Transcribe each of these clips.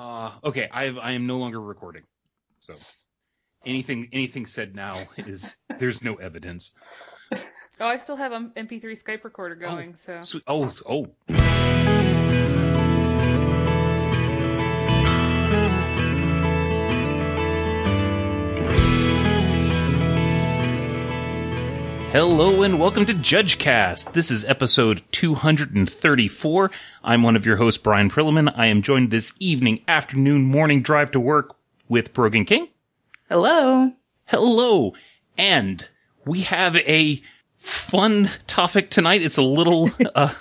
Uh, okay, I I am no longer recording. So anything anything said now is there's no evidence. Oh, I still have an MP3 Skype recorder going, so. Sweet. Oh, oh. Hello and welcome to JudgeCast. This is episode 234. I'm one of your hosts, Brian Prillaman. I am joined this evening, afternoon, morning drive to work with Brogan King. Hello. Hello. And we have a fun topic tonight. It's a little, uh,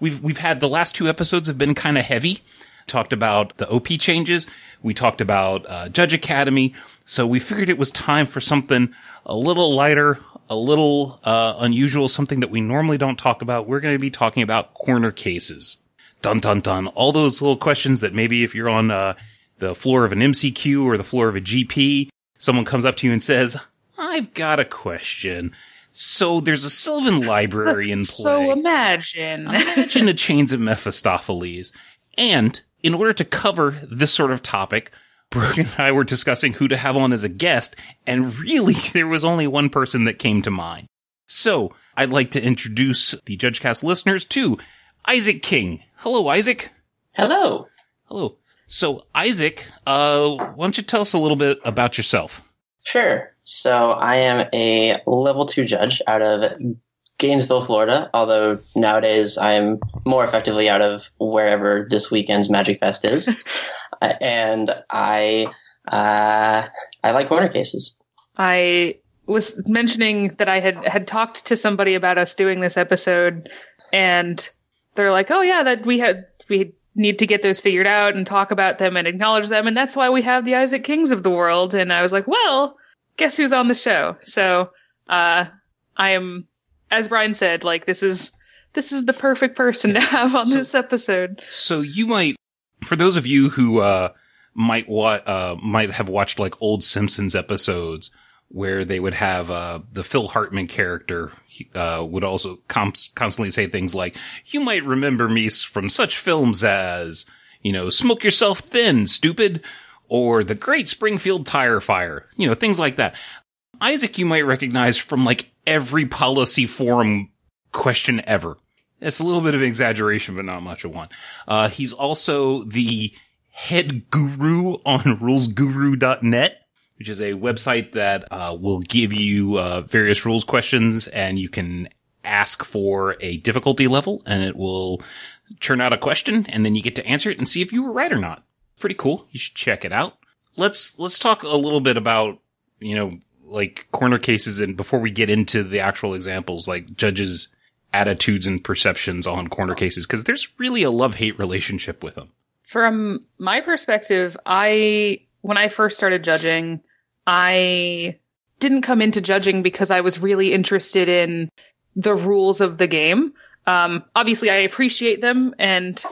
we've, we've had the last two episodes have been kind of heavy. Talked about the OP changes. We talked about, uh, Judge Academy. So we figured it was time for something a little lighter, a little, uh, unusual, something that we normally don't talk about. We're going to be talking about corner cases. Dun dun dun. All those little questions that maybe if you're on, uh, the floor of an MCQ or the floor of a GP, someone comes up to you and says, I've got a question. So there's a Sylvan library in play. So imagine. Imagine the chains of Mephistopheles. And in order to cover this sort of topic, Brooke and I were discussing who to have on as a guest, and really there was only one person that came to mind. So I'd like to introduce the JudgeCast listeners to Isaac King. Hello, Isaac. Hello. Hello. So Isaac, uh, why don't you tell us a little bit about yourself? Sure. So I am a level two judge out of Gainesville, Florida, although nowadays I'm more effectively out of wherever this weekend's Magic Fest is. Uh, and I, uh, I like corner cases. I was mentioning that I had had talked to somebody about us doing this episode, and they're like, "Oh yeah, that we had we need to get those figured out and talk about them and acknowledge them, and that's why we have the Isaac Kings of the world." And I was like, "Well, guess who's on the show?" So, uh, I am, as Brian said, like this is this is the perfect person to have on So- this episode. So you might, for those of you who uh, might wa- uh, might have watched like old Simpsons episodes where they would have uh, the Phil Hartman character uh, would also constantly say things like, "You might remember me from such films as, you know, Smoke Yourself Thin, Stupid," or The Great Springfield Tire Fire, you know, things like that. Isaac, you might recognize from like every policy forum question ever. It's a little bit of exaggeration, but not much of one. Uh, he's also the head guru on rulesguru.net, which is a website that uh, will give you uh, various rules questions and you can ask for a difficulty level and it will churn out a question and then you get to answer it and see if you were right or not. Pretty cool. You should check it out. Let's, let's talk a little bit about, you know, like corner cases and before we get into the actual examples, like judges' attitudes and perceptions on corner cases, because there's really a love-hate relationship with them. From my perspective, I when I first started judging, I didn't come into judging because I was really interested in the rules of the game. Um, obviously, I appreciate them and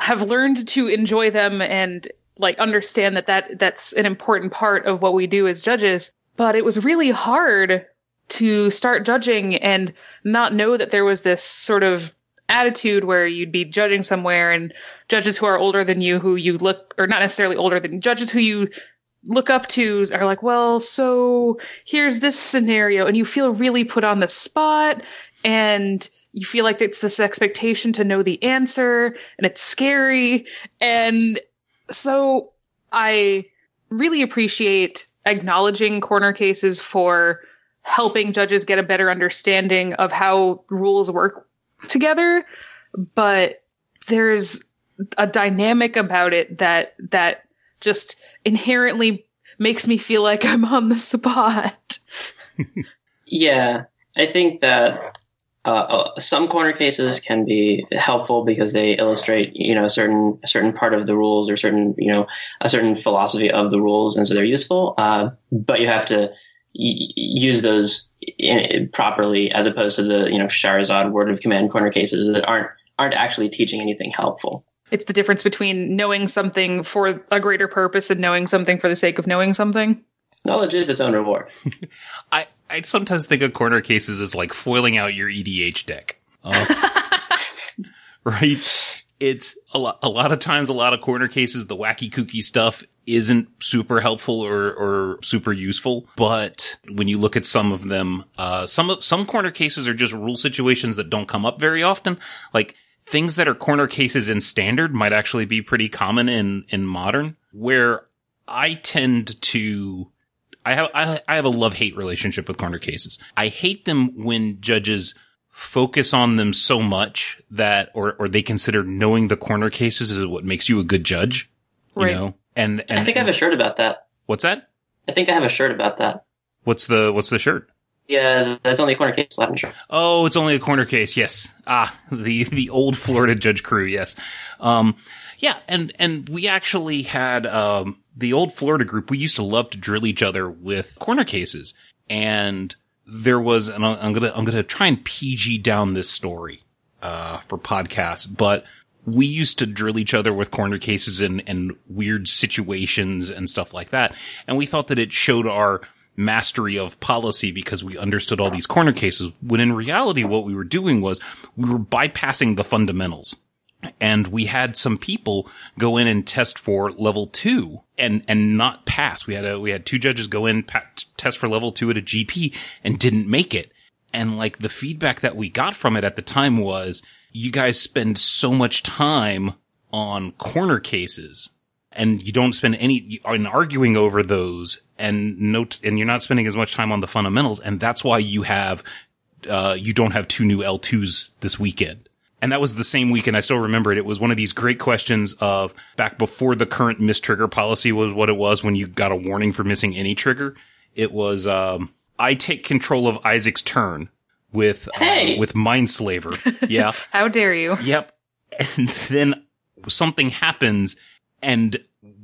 have learned to enjoy them and like understand that, that that's an important part of what we do as judges. But it was really hard to start judging and not know that there was this sort of attitude where you'd be judging somewhere and judges who are older than you who you look or not necessarily older than judges who you look up to are like well so here's this scenario. And you feel really put on the spot and you feel like it's this expectation to know the answer and it's scary. And so i really appreciate acknowledging corner cases for helping judges get a better understanding of how rules work together but there's a dynamic about it that that just inherently makes me feel like I'm on the spot. Yeah, I think that uh, uh, some corner cases can be helpful because they illustrate, you know, a certain a certain part of the rules or certain, you know, a certain philosophy of the rules, and so they're useful. Uh, but you have to use those in, properly, as opposed to the, you know, Charizard word of command corner cases that aren't aren't actually teaching anything helpful. It's the difference between knowing something for a greater purpose and knowing something for the sake of knowing something. Knowledge is its own reward. I, I sometimes think of corner cases as like foiling out your EDH deck. Uh, right? It's a lot, a lot of times, a lot of corner cases, the wacky kooky stuff isn't super helpful or, or super useful. But when you look at some of them, uh, some of, some corner cases are just rule situations that don't come up very often. Like things that are corner cases in standard might actually be pretty common in, in modern where I tend to, I have, I, I have a love hate relationship with corner cases. I hate them when judges focus on them so much that, or, or they consider knowing the corner cases is what makes you a good judge. You Right. know? And, and I think I have a shirt about that. what's that? I think I have a shirt about that. What's the, what's the shirt? Yeah, that's only a corner case Latin shirt. Oh, it's only a corner case. Yes. Ah, the, the old Florida judge crew. Yes. Um, yeah. And, and we actually had, um, the old Florida group. We used to love to drill each other with corner cases. And there was, and I'm gonna, I'm gonna try and PG down this story, uh, for podcasts, but we used to drill each other with corner cases and, and weird situations and stuff like that. And we thought that it showed our mastery of policy because we understood all these corner cases. When in reality, what we were doing was we were bypassing the fundamentals. And we had some people go in and test for level two and, and not pass. We had a, we had two judges go in, pa- test for level two at a GP and didn't make it. And like the feedback that we got from it at the time was, you guys spend so much time on corner cases and you don't spend any in arguing over those and note, and you're not spending as much time on the fundamentals. And that's why you have, uh, you don't have two new L2s this weekend. And that was the same weekend. I still remember it. It was one of these great questions of back before the current miss trigger policy was what it was when you got a warning for missing any trigger. It was, um, I take control of Isaac's turn with, uh, Hey! with Mindslaver. Yeah. How dare you? Yep. And then something happens and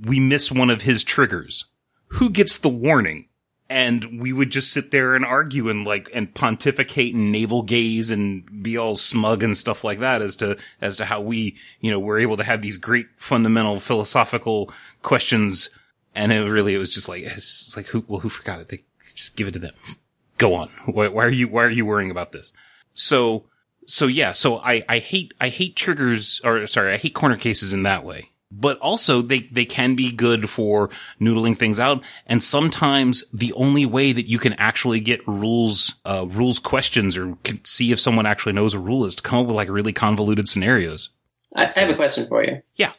we miss one of his triggers. Who gets the warning? And we would just sit there and argue and like, and pontificate and navel gaze and be all smug and stuff like that as to, as to how we, you know, were able to have these great fundamental philosophical questions. And it really, it was just like, it's just like, who, well, who forgot it? They just give it to them. Go on. Why, why are you, why are you worrying about this? So, so yeah, so I, I hate, I hate triggers, or sorry, I hate corner cases in that way. But also they, they can be good for noodling things out. And sometimes the only way that you can actually get rules, uh, rules questions or can see if someone actually knows a rule is to come up with like really convoluted scenarios. I, I have a question for you. Yeah.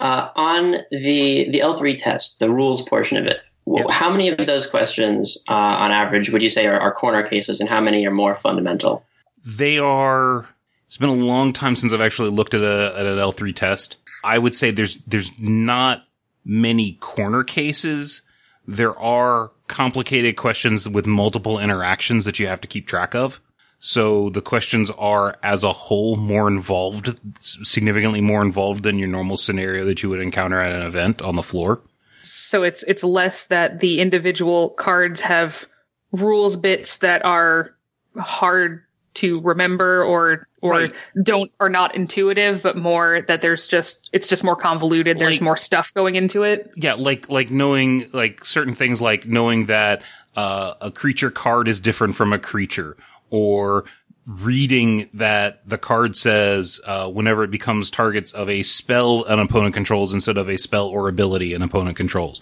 Uh, on the the L three test, the rules portion of it, Yeah. how many of those questions, uh, on average, would you say are, are corner cases, and how many are more fundamental? They are, it's been a long time since I've actually looked at a, at an L3 test. I would say there's, there's not many corner cases. There are complicated questions with multiple interactions that you have to keep track of. So the questions are as a whole more involved, significantly more involved than your normal scenario that you would encounter at an event on the floor. So it's it's less that the individual cards have rules bits that are hard to remember or or Right. don't are not intuitive, but more that there's just it's just more convoluted. There's Like- more stuff going into it. Yeah, like like knowing like certain things like knowing that uh, a creature card is different from a creature or reading that the card says uh, whenever it becomes targets of a spell an opponent controls instead of a spell or ability an opponent controls.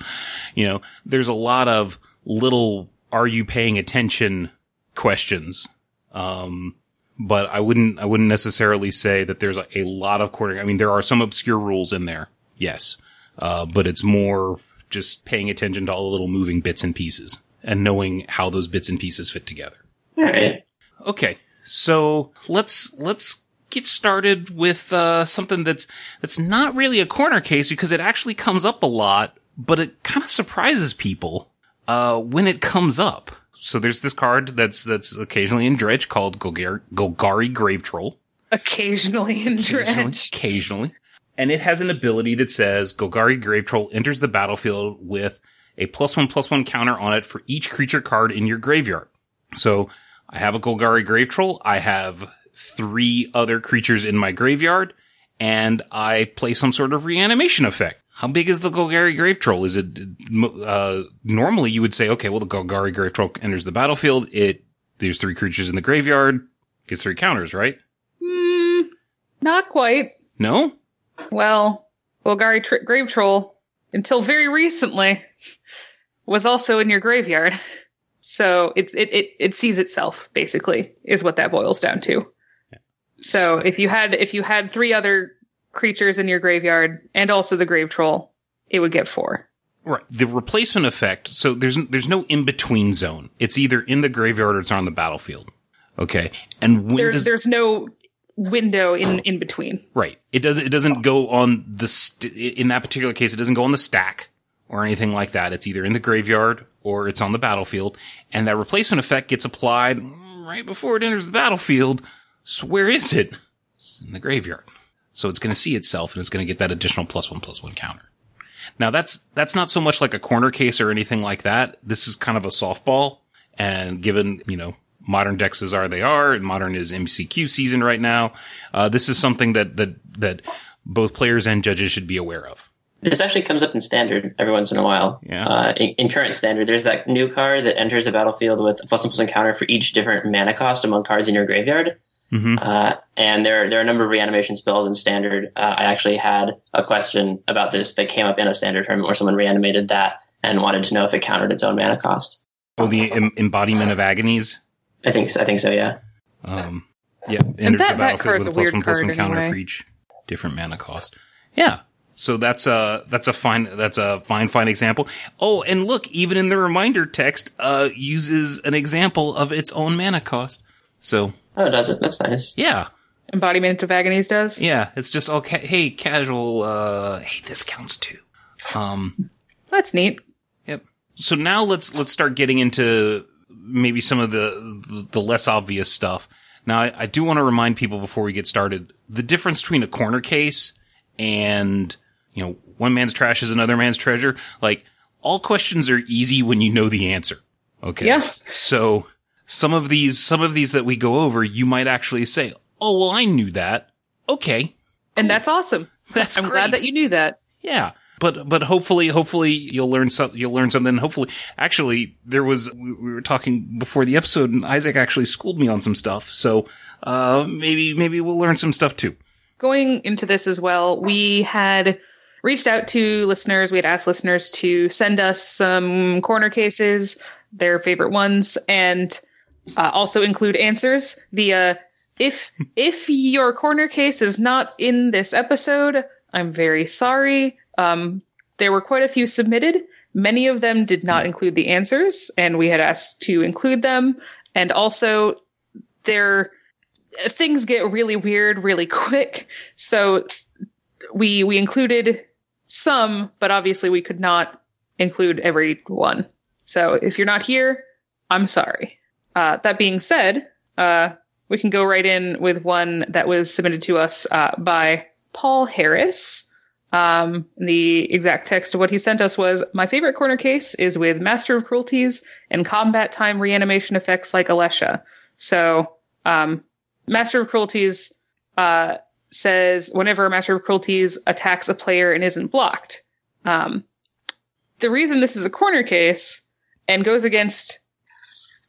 You know, there's a lot of little are you paying attention questions. Um but I wouldn't I wouldn't necessarily say that there's a, a lot of corner I mean there are some obscure rules in there. Yes. Uh, but it's more just paying attention to all the little moving bits and pieces and knowing how those bits and pieces fit together. All right. Okay. So let's, let's get started with, uh, something that's, that's not really a corner case because it actually comes up a lot, but it kind of surprises people, uh, when it comes up. So there's this card that's, that's occasionally in Dredge called Golgari, Golgari Grave Troll. Occasionally in Occasionally, Dredge. occasionally. And it has an ability that says Golgari Grave Troll enters the battlefield with a plus one plus one counter on it for each creature card in your graveyard. So I have a Golgari Grave Troll. I have three other creatures in my graveyard and I play some sort of reanimation effect. How big is the Golgari Grave Troll? Is it, uh, normally you would say, okay, well, the Golgari Grave Troll enters the battlefield. It, there's three creatures in the graveyard, gets three counters, right? Hmm, not quite. No? Well, Golgari tr- Grave Troll, until very recently, was also in your graveyard. So it's it, it it sees itself basically is what that boils down to. Yeah. So if you had if you had three other creatures in your graveyard and also the grave troll, it would get four. Right. The replacement effect. So there's there's no in between zone. It's either in the graveyard or it's on the battlefield. Okay. And when There's does there's no window in in between. right? It doesn't it doesn't go on the st- in that particular case. It doesn't go on the stack or anything like that. It's either in the graveyard or it's on the battlefield. And that replacement effect gets applied right before it enters the battlefield. So where is it? It's in the graveyard. So it's going to see itself and it's going to get that additional plus one plus one counter. Now that's, that's not so much like a corner case or anything like that. This is kind of a softball. And given, you know, modern decks as are they are and modern is MCQ season right now, uh, this is something that, that, that both players and judges should be aware of. This actually comes up in standard every once in a while. Yeah. Uh, in, in current standard, there's that new card that enters the battlefield with a plus one plus one counter for each different mana cost among cards in your graveyard. Mm-hmm. Uh, and there, there are a number of reanimation spells in standard. Uh, I actually had a question about this that came up in a standard tournament where someone reanimated that and wanted to know if it countered its own mana cost. Oh, the em- embodiment of agonies. I think, I think so. Yeah. Um, yeah, And that- the that card's a a weird one card one counter anyway. for each different mana cost. Yeah. So that's a that's a fine that's a fine fine example. Oh, and look, even in the reminder text, uh, uses an example of its own mana cost. So Oh, does it? That's nice. yeah, Embodiment of Agonies does. yeah, it's just okay. Hey, casual. Uh, hey, this counts too. Um, That's neat. Yep. So now let's let's start getting into maybe some of the the, the less obvious stuff. Now I, I do want to remind people before we get started the difference between a corner case and you know one man's trash is another man's treasure. Like all questions are easy when you know the answer. Okay. Yeah. So some of these some of these that we go over, you might actually say, "Oh, well, I knew that." Okay. And that's awesome. That's I'm great. glad that you knew that. Yeah. But, but hopefully, hopefully you'll learn some, you'll learn something. Hopefully, actually, there was, we, we were talking before the episode and Isaac actually schooled me on some stuff. So, uh, maybe, maybe we'll learn some stuff too. Going into this as well, we had reached out to listeners. We had asked listeners to send us some corner cases, their favorite ones, and uh, also include answers. The uh, if if your corner case is not in this episode, I'm very sorry. Um, there were quite a few submitted. Many of them did not include the answers, and we had asked to include them. And also, there things get really weird really quick. So we we included some, but obviously we could not include every one. So if you're not here, I'm sorry. Uh, that being said, uh, we can go right in with one that was submitted to us uh, by Paul Harris. Um, the exact text of what he sent us was My favorite corner case is with Master of Cruelties and combat time reanimation effects like Alesha. So, um, Master of Cruelties uh, says whenever Master of Cruelties attacks a player and isn't blocked. Um, the reason this is a corner case and goes against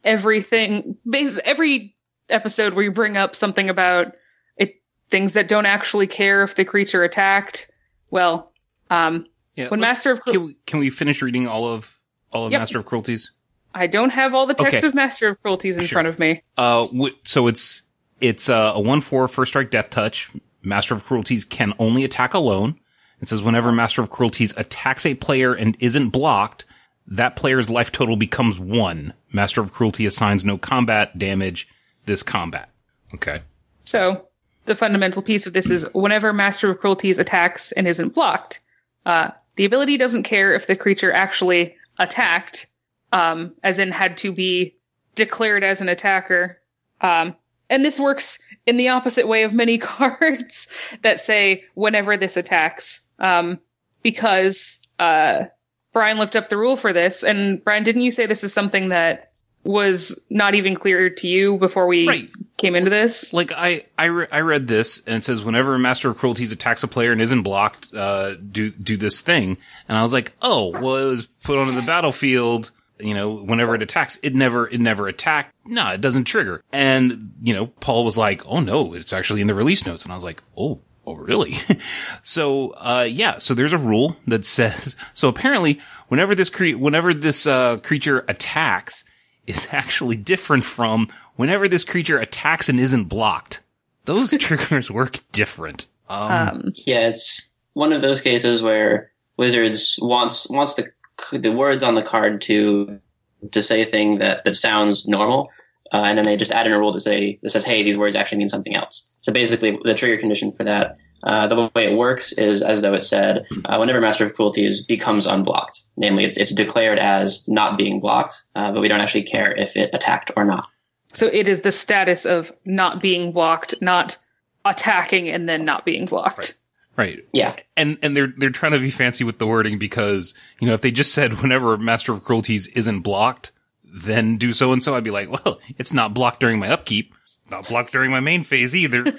everything, every episode where you bring up something about it, things that don't actually care if the creature attacked. Well, um, Yeah. When Master of Cru- can we, can we finish reading all of, all of Yep. Master of Cruelties? I don't have all the text Okay. of Master of Cruelties in Sure. front of me. Uh, w- so it's, it's, uh, a 1-4 first strike death touch. Master of Cruelties can only attack alone. It says whenever Master of Cruelties attacks a player and isn't blocked, that player's life total becomes one. Master of Cruelty assigns no combat damage this combat. Okay. So the fundamental piece of this is whenever Master of Cruelties attacks and isn't blocked, uh, the ability doesn't care if the creature actually attacked, um, as in had to be declared as an attacker. Um, and this works in the opposite way of many cards that say whenever this attacks, um, because uh, Brian looked up the rule for this, and Brian, didn't you say this is something that was not even clear to you before we Right. came into this? Like I, I, re- I read this and it says whenever a Master of Cruelties attacks a player and isn't blocked, uh, do, do this thing. And I was like, oh, well, it was put onto the battlefield. You know, whenever it attacks, it never, it never attacked. No, it doesn't trigger. And, you know, Paul was like, oh no, it's actually in the release notes. And I was like, oh, Oh, really? so, uh, yeah, so there's a rule that says, so apparently whenever this cre- whenever this, uh, creature attacks is actually different from whenever this creature attacks and isn't blocked. Those triggers work different. Um, Um, Yeah, it's one of those cases where Wizards wants wants the the words on the card to to say a thing that that sounds normal, uh, and then they just add in a rule to say that says, "Hey, these words actually mean something else." So basically, the trigger condition for that, uh, the way it works is as though it said, uh, whenever Master of Cruelties becomes unblocked, namely, it's it's declared as not being blocked, uh, but we don't actually care if it attacked or not. so it is the status of not being blocked, not attacking and then not being blocked. right. Yeah, and and they're they're trying to be fancy with the wording because you know if they just said whenever Master of Cruelties isn't blocked, then do so and so, I'd be like, well, it's not blocked during my upkeep, not blocked during my main phase either.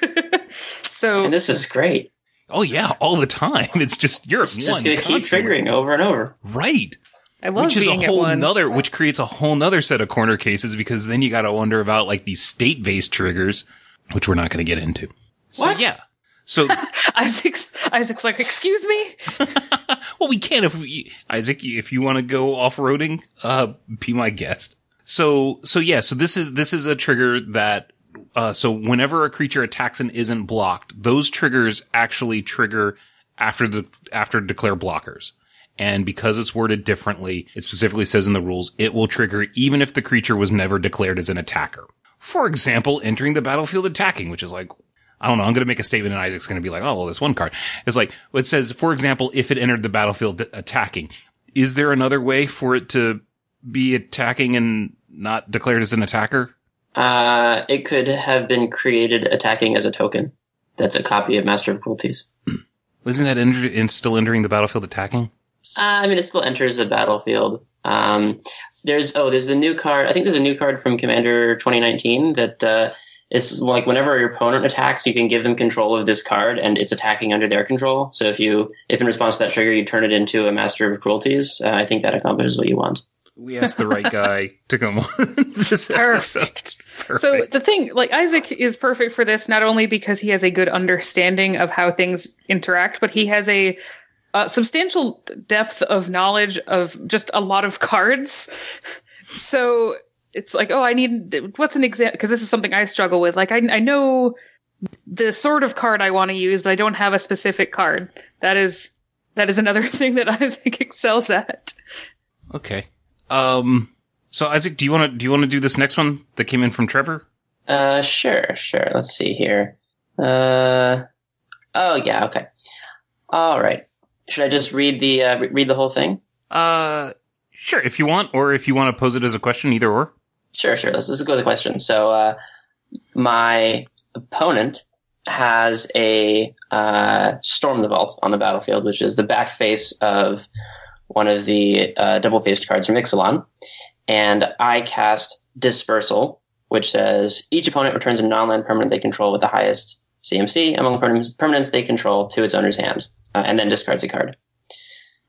So and this is great. oh yeah, all the time. It's just you're It's one just going to keep triggering over and over. right? I love Which is a being at whole one. nother, which creates a whole nother set of corner cases because then you got to wonder about like these state based triggers, which we're not going to get into. So What? yeah. So Isaac's Isaac's like, excuse me. Well, we can't if we, Isaac, if you want to go off roading, uh, be my guest. So, so yeah, so this is, this is a trigger that, uh, so whenever a creature attacks and isn't blocked, those triggers actually trigger after the, after declare blockers. And because it's worded differently, it specifically says in the rules, it will trigger even if the creature was never declared as an attacker. For example, entering the battlefield attacking, which is like, I don't know. I'm going to make a statement and Isaac's going to be like, oh, well, this one card. It's like, it says, for example, if it entered the battlefield attacking, is there another way for it to be attacking and not declared as an attacker? Uh, it could have been created attacking as a token. That's a copy of Master of Cruelties. Isn't that enter- in, still entering the battlefield attacking? Uh, I mean, it still enters the battlefield. Um, there's oh, there's the new card. I think there's a new card from Commander 2019 that uh, is like whenever your opponent attacks, you can give them control of this card, and it's attacking under their control. So if you, if in response to that trigger, you turn it into a Master of Cruelties, uh, I think that accomplishes what you want. We asked the right guy to come on this. Perfect. Perfect. So the thing, like Isaac is perfect for this, not only because he has a good understanding of how things interact, but he has a, uh substantial depth of knowledge of just a lot of cards. So it's like, oh, I need what's an example? Because this is something I struggle with. Like I, I know the sort of card I want to use, but I don't have a specific card. That is that is another thing that Isaac excels at. okay. Um, so Isaac, do you want to, do you want to do this next one that came in from Trevor? Uh, sure, sure. Let's see here. Uh, oh yeah, okay. All right. Should I just read the uh, read the whole thing? Uh, sure, if you want, or if you want to pose it as a question, either or. Sure, sure. Let's, let's go to the question. So, uh, my opponent has a uh, Storm the Vault on the battlefield, which is the back face of one of the uh, double faced cards from Ixalan. And I cast Dispersal, which says each opponent returns a non land permanent they control with the highest CMC among permanents, permanents they control to its owner's hand, uh, and then discards a card.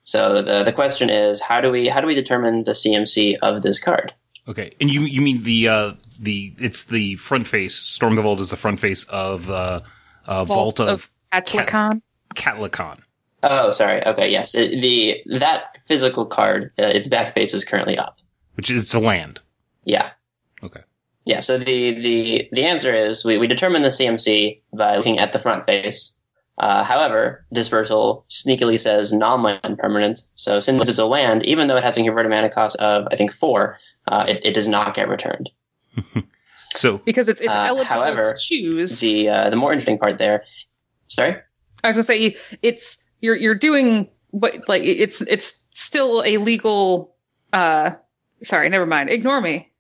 So the the question is, how do we how do we determine the CMC of this card? Okay, and you you mean the uh the it's the front face. Storm the Vault is the front face of uh, uh Vault, of, Atlicon. Catlacan. Oh, sorry. Okay, yes. It, the that physical card, uh, its back face is currently up. which is it's a land. Yeah. Okay. Yeah. So the the the answer is we we determine the CMC by looking at the front face. Uh, however, dispersal sneakily says non-land permanent. So since this is a land, even though it has a converted mana cost of I think four, uh, it, it does not get returned. So because it's it's Uh, eligible however, to choose. The uh, the more interesting part there. Sorry. I was gonna say it's you're you're doing what like it's it's still a legal. uh Sorry, never mind. Ignore me.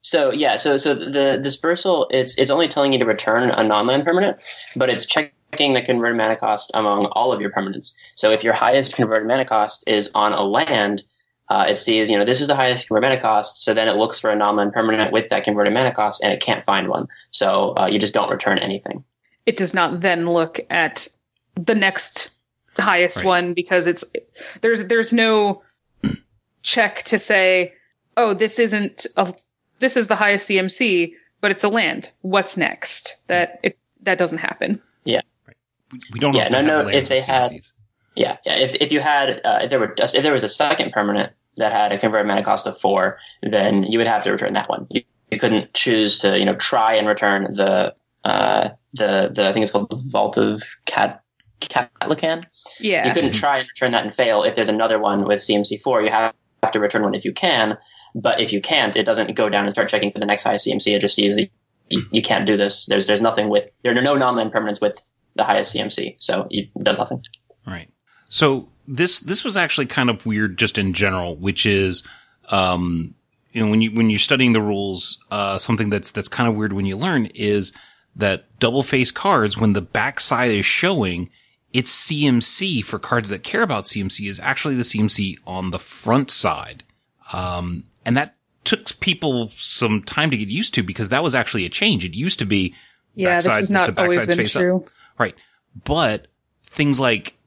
So yeah, so so the dispersal it's it's only telling you to return a non-land permanent, but it's checking the converted mana cost among all of your permanents. So if your highest converted mana cost is on a land, uh, it sees you know this is the highest converted mana cost. So then it looks for a non-land permanent with that converted mana cost, and it can't find one. So uh, you just don't return anything. It does not then look at the next highest Right. one because it's there's there's no check to say, oh, this isn't a this is the highest CMC, but it's a land. What's next? That it that doesn't happen. Yeah. We don't. Yeah, often no, have no, lands if they with had- CMCs. Yeah, yeah. If if you had uh, if there were if there was a second permanent that had a converted mana cost of four, then you would have to return that one. You, you couldn't choose to you know try and return the uh, the the I think it's called the Vault of Cat Catlacan. Yeah. You couldn't try and return that and fail. If there's another one with CMC four, you have, have to return one if you can. But if you can't, it doesn't go down and start checking for the next highest CMC. It just sees that you, you can't do this. There's there's nothing with there are no non-land permanents with the highest CMC, so it does nothing. Right. So this this was actually kind of weird just in general, which is um you know when you when you're studying the rules, uh something that's that's kind of weird when you learn is that double face cards when the backside is showing its CMC for cards that care about CMC is actually the CMC on the front side. Um and that took people some time to get used to because that was actually a change. It used to be yeah, this has the not always been face up. true. Right. But things like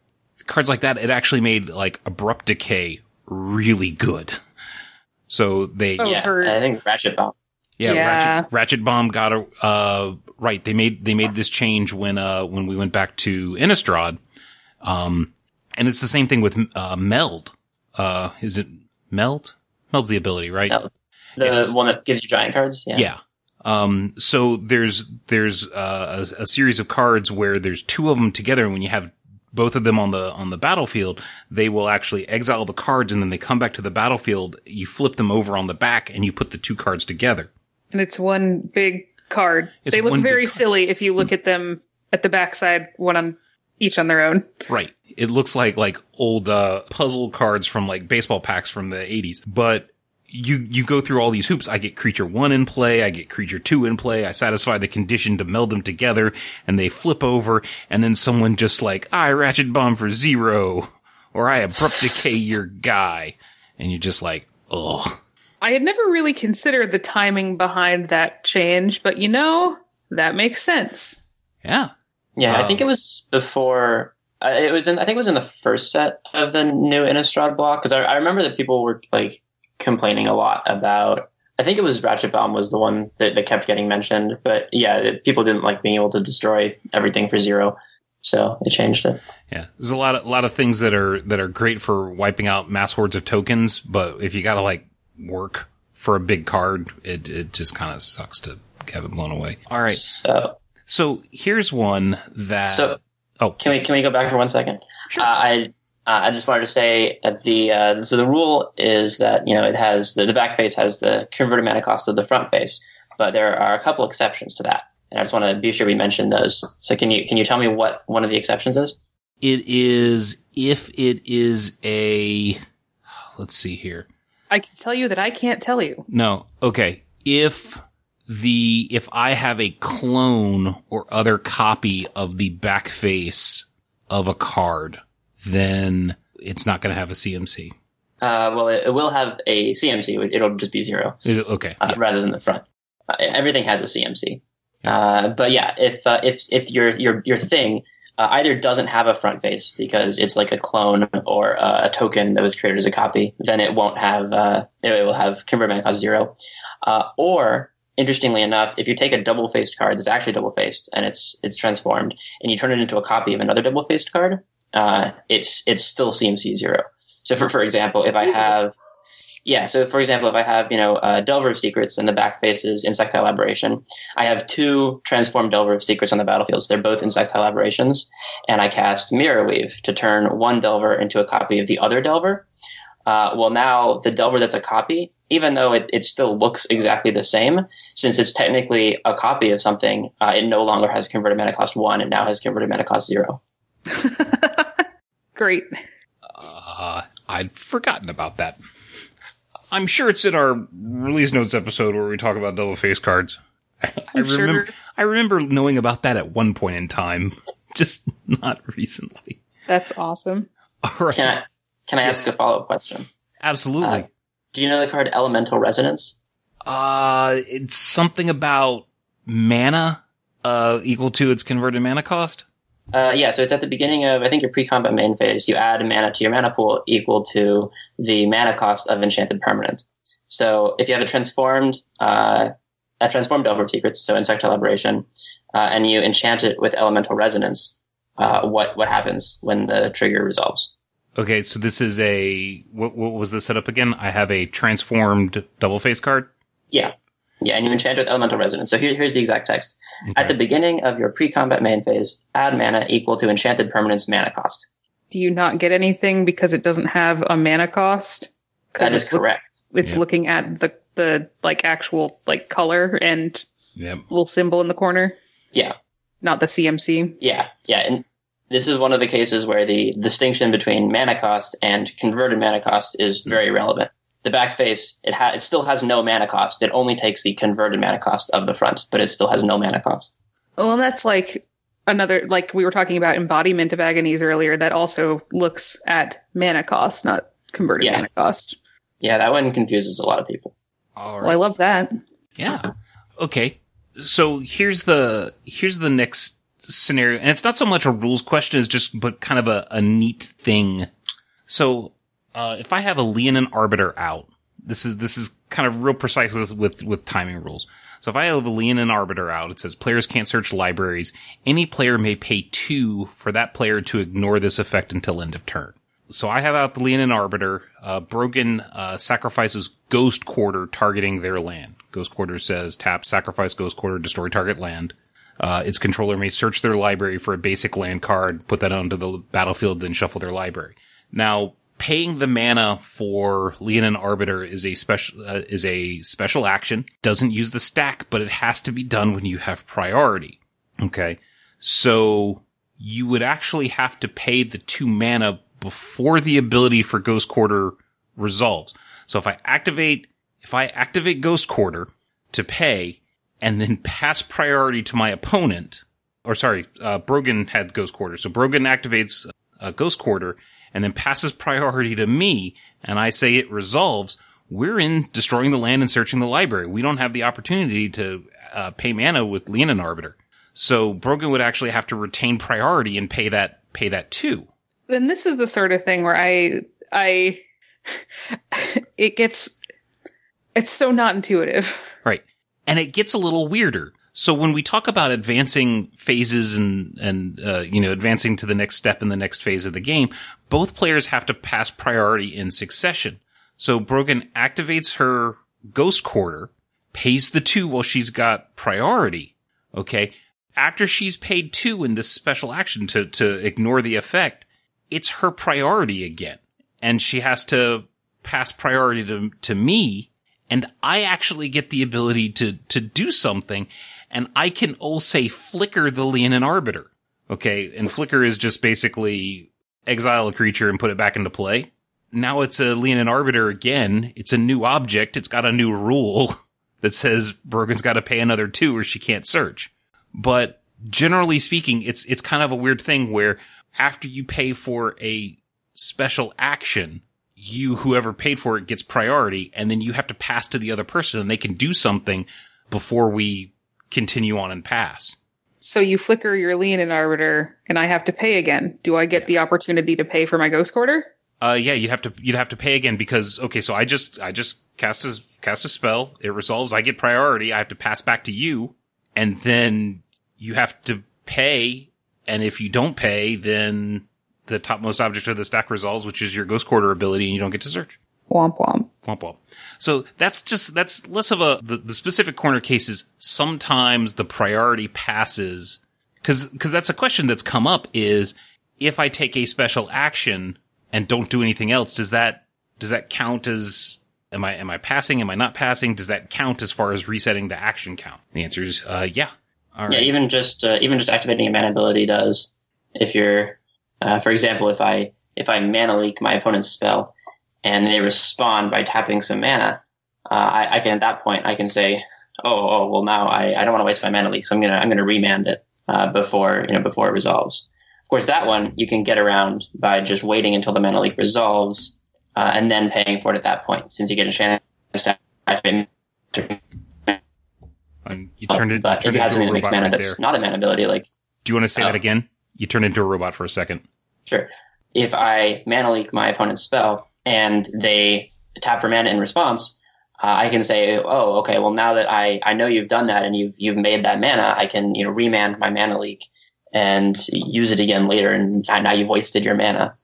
cards like that, it actually made like abrupt decay really good. So they, Oh, yeah, for- I think Ratchet Bomb. yeah, Yeah. Ratchet, Ratchet Bomb got a, uh, right. They made, they made this change when, uh, when we went back to Innistrad. Um, and it's the same thing with, uh, Meld. Uh, is it Meld? Meld's the ability, right? Meld. The Yeah. one that gives you giant cards. Yeah. Yeah. Um, so there's, there's, uh, a, a series of cards where there's two of them together. And when you have both of them on the, on the battlefield, they will actually exile the cards and then they come back to the battlefield. You flip them over on the back and you put the two cards together. And it's one big card. It's they look very silly if you look at them at the backside, one on each on their own. Right. It looks like, like old, uh, puzzle cards from like baseball packs from the eighties, but you, you go through all these hoops. I get creature one in play. I get creature two in play. I satisfy the condition to meld them together and they flip over. And then someone just like, I ratchet bomb for zero or I abrupt decay your guy. And you're just like, oh, I had never really considered the timing behind that change, but you know, that makes sense. yeah. Yeah, I Um, think it was before. Uh, it was in. I think it was in the first set of the new Innistrad block because I, I remember that people were like complaining a lot about. I think it was Ratchet Bomb was the one that, that kept getting mentioned, but yeah, it- people didn't like being able to destroy everything for zero, so they changed it. Yeah. There's a lot of, a lot of things that are, that are great for wiping out mass hordes of tokens. But if you gotta like work for a big card, it, it just kind of sucks to have it blown away. All right. So, So here's one that. so oh, can we can we go back for one second? Sure. Uh, I uh, I just wanted to say that the uh, so the rule is that you know it has the, the back face has the converted mana cost of the front face, but there are a couple exceptions to that, and I just want to be sure we mention those. So can you can you tell me what one of the exceptions is? it is if it is a. Let's see here. I can tell you that I can't tell you. No. Okay. If the, if I have a clone or other copy of the back face of a card, then it's not going to have a CMC. Uh, well, it, it will have a CMC. It'll just be zero it- okay. uh, yeah. rather than the front. Uh, everything has a CMC. Uh, but yeah, if uh, if if your your your thing uh, either doesn't have a front face because it's like a clone or uh, a token that was created as a copy, then it won't have uh, it will have mana cost zero. Uh, or interestingly enough, if you take a double faced card that's actually double faced and it's it's transformed and you turn it into a copy of another double faced card, uh, it's it's still CMC zero. So for for example, if I have yeah, so for example, if I have, you know, uh, Delver of Secrets and the back face is Insectile Aberration, I have two transformed Delver of Secrets on the battlefield. So they're both Insectile Aberrations, and I cast Mirror Weave to turn one Delver into a copy of the other Delver. Uh, well, now the Delver that's a copy, even though it, it still looks exactly the same, since it's technically a copy of something, uh, it no longer has converted mana cost one, it now has converted mana cost zero. Great. Uh, I'd forgotten about that. I'm sure it's in our release notes episode where we talk about double face cards. I I'm sure. remember, I remember knowing about that at one point in time, just not recently. That's awesome. All right. Can I, can I ask a follow up question? Absolutely. Uh, Do you know the card Elemental Resonance? Uh, it's something about mana, uh, equal to its converted mana cost. Uh, yeah, so it's at the beginning of I think your pre-combat main phase. You add mana to your mana pool equal to the mana cost of enchanted permanent. So if you have a transformed, uh, a transformed Delver of Secrets, so Insectile Aberration, uh, and you enchant it with Elemental Resonance, uh, what what happens when the trigger resolves. Okay, so this is a what, what was the setup again? I have a transformed double face card. Yeah, yeah, and you enchant with elemental resonance. So here, here's the exact text. At the beginning of your pre-combat main phase, add mana equal to enchanted permanence mana cost. Do you not get anything because it doesn't have a mana cost? That is it's look- correct. it's Yeah. looking at the the like actual like color and Yep. little symbol in the corner, Yeah, not the CMC. yeah, yeah. And this is one of the cases where the distinction between mana cost and converted mana cost is very relevant. The back face, it ha- it still has no mana cost. It only takes the converted mana cost of the front, but it still has no mana cost. Well, that's like another like we were talking about embodiment of agonies earlier. That also looks at mana cost, not converted Yeah. mana cost. Yeah, that one confuses a lot of people. All Well, I love that. Yeah. Okay. So here's the here's the next scenario, and it's not so much a rules question as just but kind of a, a neat thing. So uh, if I have a Leonin Arbiter out, this is this is kind of real precise with, with with timing rules. So if I have a Leonin Arbiter out, it says players can't search libraries. Any player may pay two for that player to ignore this effect until end of turn. So I have out the Leonin Arbiter. Uh, Brogan uh, sacrifices Ghost Quarter targeting their land. Ghost Quarter says tap, sacrifice Ghost Quarter, destroy target land. Uh, its controller may search their library for a basic land card, put that onto the battlefield, then shuffle their library. Now, paying the mana for Leonin Arbiter is a special uh, is a special action. Doesn't use the stack, but it has to be done when you have priority. Okay, so you would actually have to pay the two mana before the ability for Ghost Quarter resolves. So if I activate, if I activate Ghost Quarter to pay and then pass priority to my opponent, or sorry, uh, Brogan had Ghost Quarter. So Brogan activates uh, Ghost Quarter and then passes priority to me and I say it resolves. We're in destroying the land and searching the library. We don't have the opportunity to uh, pay mana with Leonin Arbiter. So Brogan would actually have to retain priority and pay that pay that too. Then this is the sort of thing where I I it gets it's so not intuitive. Right. And it gets a little weirder. So when we talk about advancing phases and, and, uh, you know, advancing to the next step in the next phase of the game, both players have to pass priority in succession. So Brogan activates her ghost quarter, pays the two while she's got priority. Okay. After she's paid two in this special action to, to ignore the effect, it's her priority again. And she has to pass priority to, to me and I actually get the ability to to do something, and I can say flicker the Leonin Arbiter. Okay, and flicker is just basically exile a creature and put it back into play. Now it's a Leonin Arbiter again. It's a new object. It's got a new rule that says Brogan's got to pay another two or she can't search. But generally speaking, it's it's kind of a weird thing where after you pay for a special action, you, whoever paid for it, gets priority, and then you have to pass to the other person, and they can do something before we continue on and pass. So you flicker your Leonin Arbiter and I have to pay again. Do I get the opportunity to pay for my Ghost Quarter? Uh, yeah, you'd have to you'd have to pay again because okay, so I just I just cast a cast a spell, it resolves, I get priority, I have to pass back to you, and then you have to pay, and if you don't pay, then the topmost object of the stack resolves, which is your Ghost Quarter ability, and you don't get to search. Womp womp. Womp womp. So that's just, that's less of a, the, the specific corner cases, sometimes the priority passes, cause, cause that's a question that's come up is, if I take a special action and don't do anything else, does that, does that count as, am I, am I passing? Am I not passing? Does that count as far as resetting the action count? The answer is, uh, yeah. All right. Yeah, even just uh, even just activating a mana ability does. If you're, uh, for example, if I if I mana leak my opponent's spell and they respond by tapping some mana, uh, I, I can at that point I can say, oh, oh, well now I, I don't want to waste my mana leak, so I'm gonna I'm gonna remand it uh, before you know before it resolves. Of course, that one you can get around by just waiting until the mana leak resolves uh, and then paying for it at that point, since you get a chance to activate. And you turned it, but you if turned you have into something that makes mana right that's there. not a mana ability, like Do you want to say that Oh. again? You turned into a robot for a second. Sure. If I mana leak my opponent's spell and they tap for mana in response, uh, I can say, "Oh, okay. Well, now that I, I know you've done that and you've you've made that mana, I can you know remand my mana leak and use it again later, and now you've wasted your mana.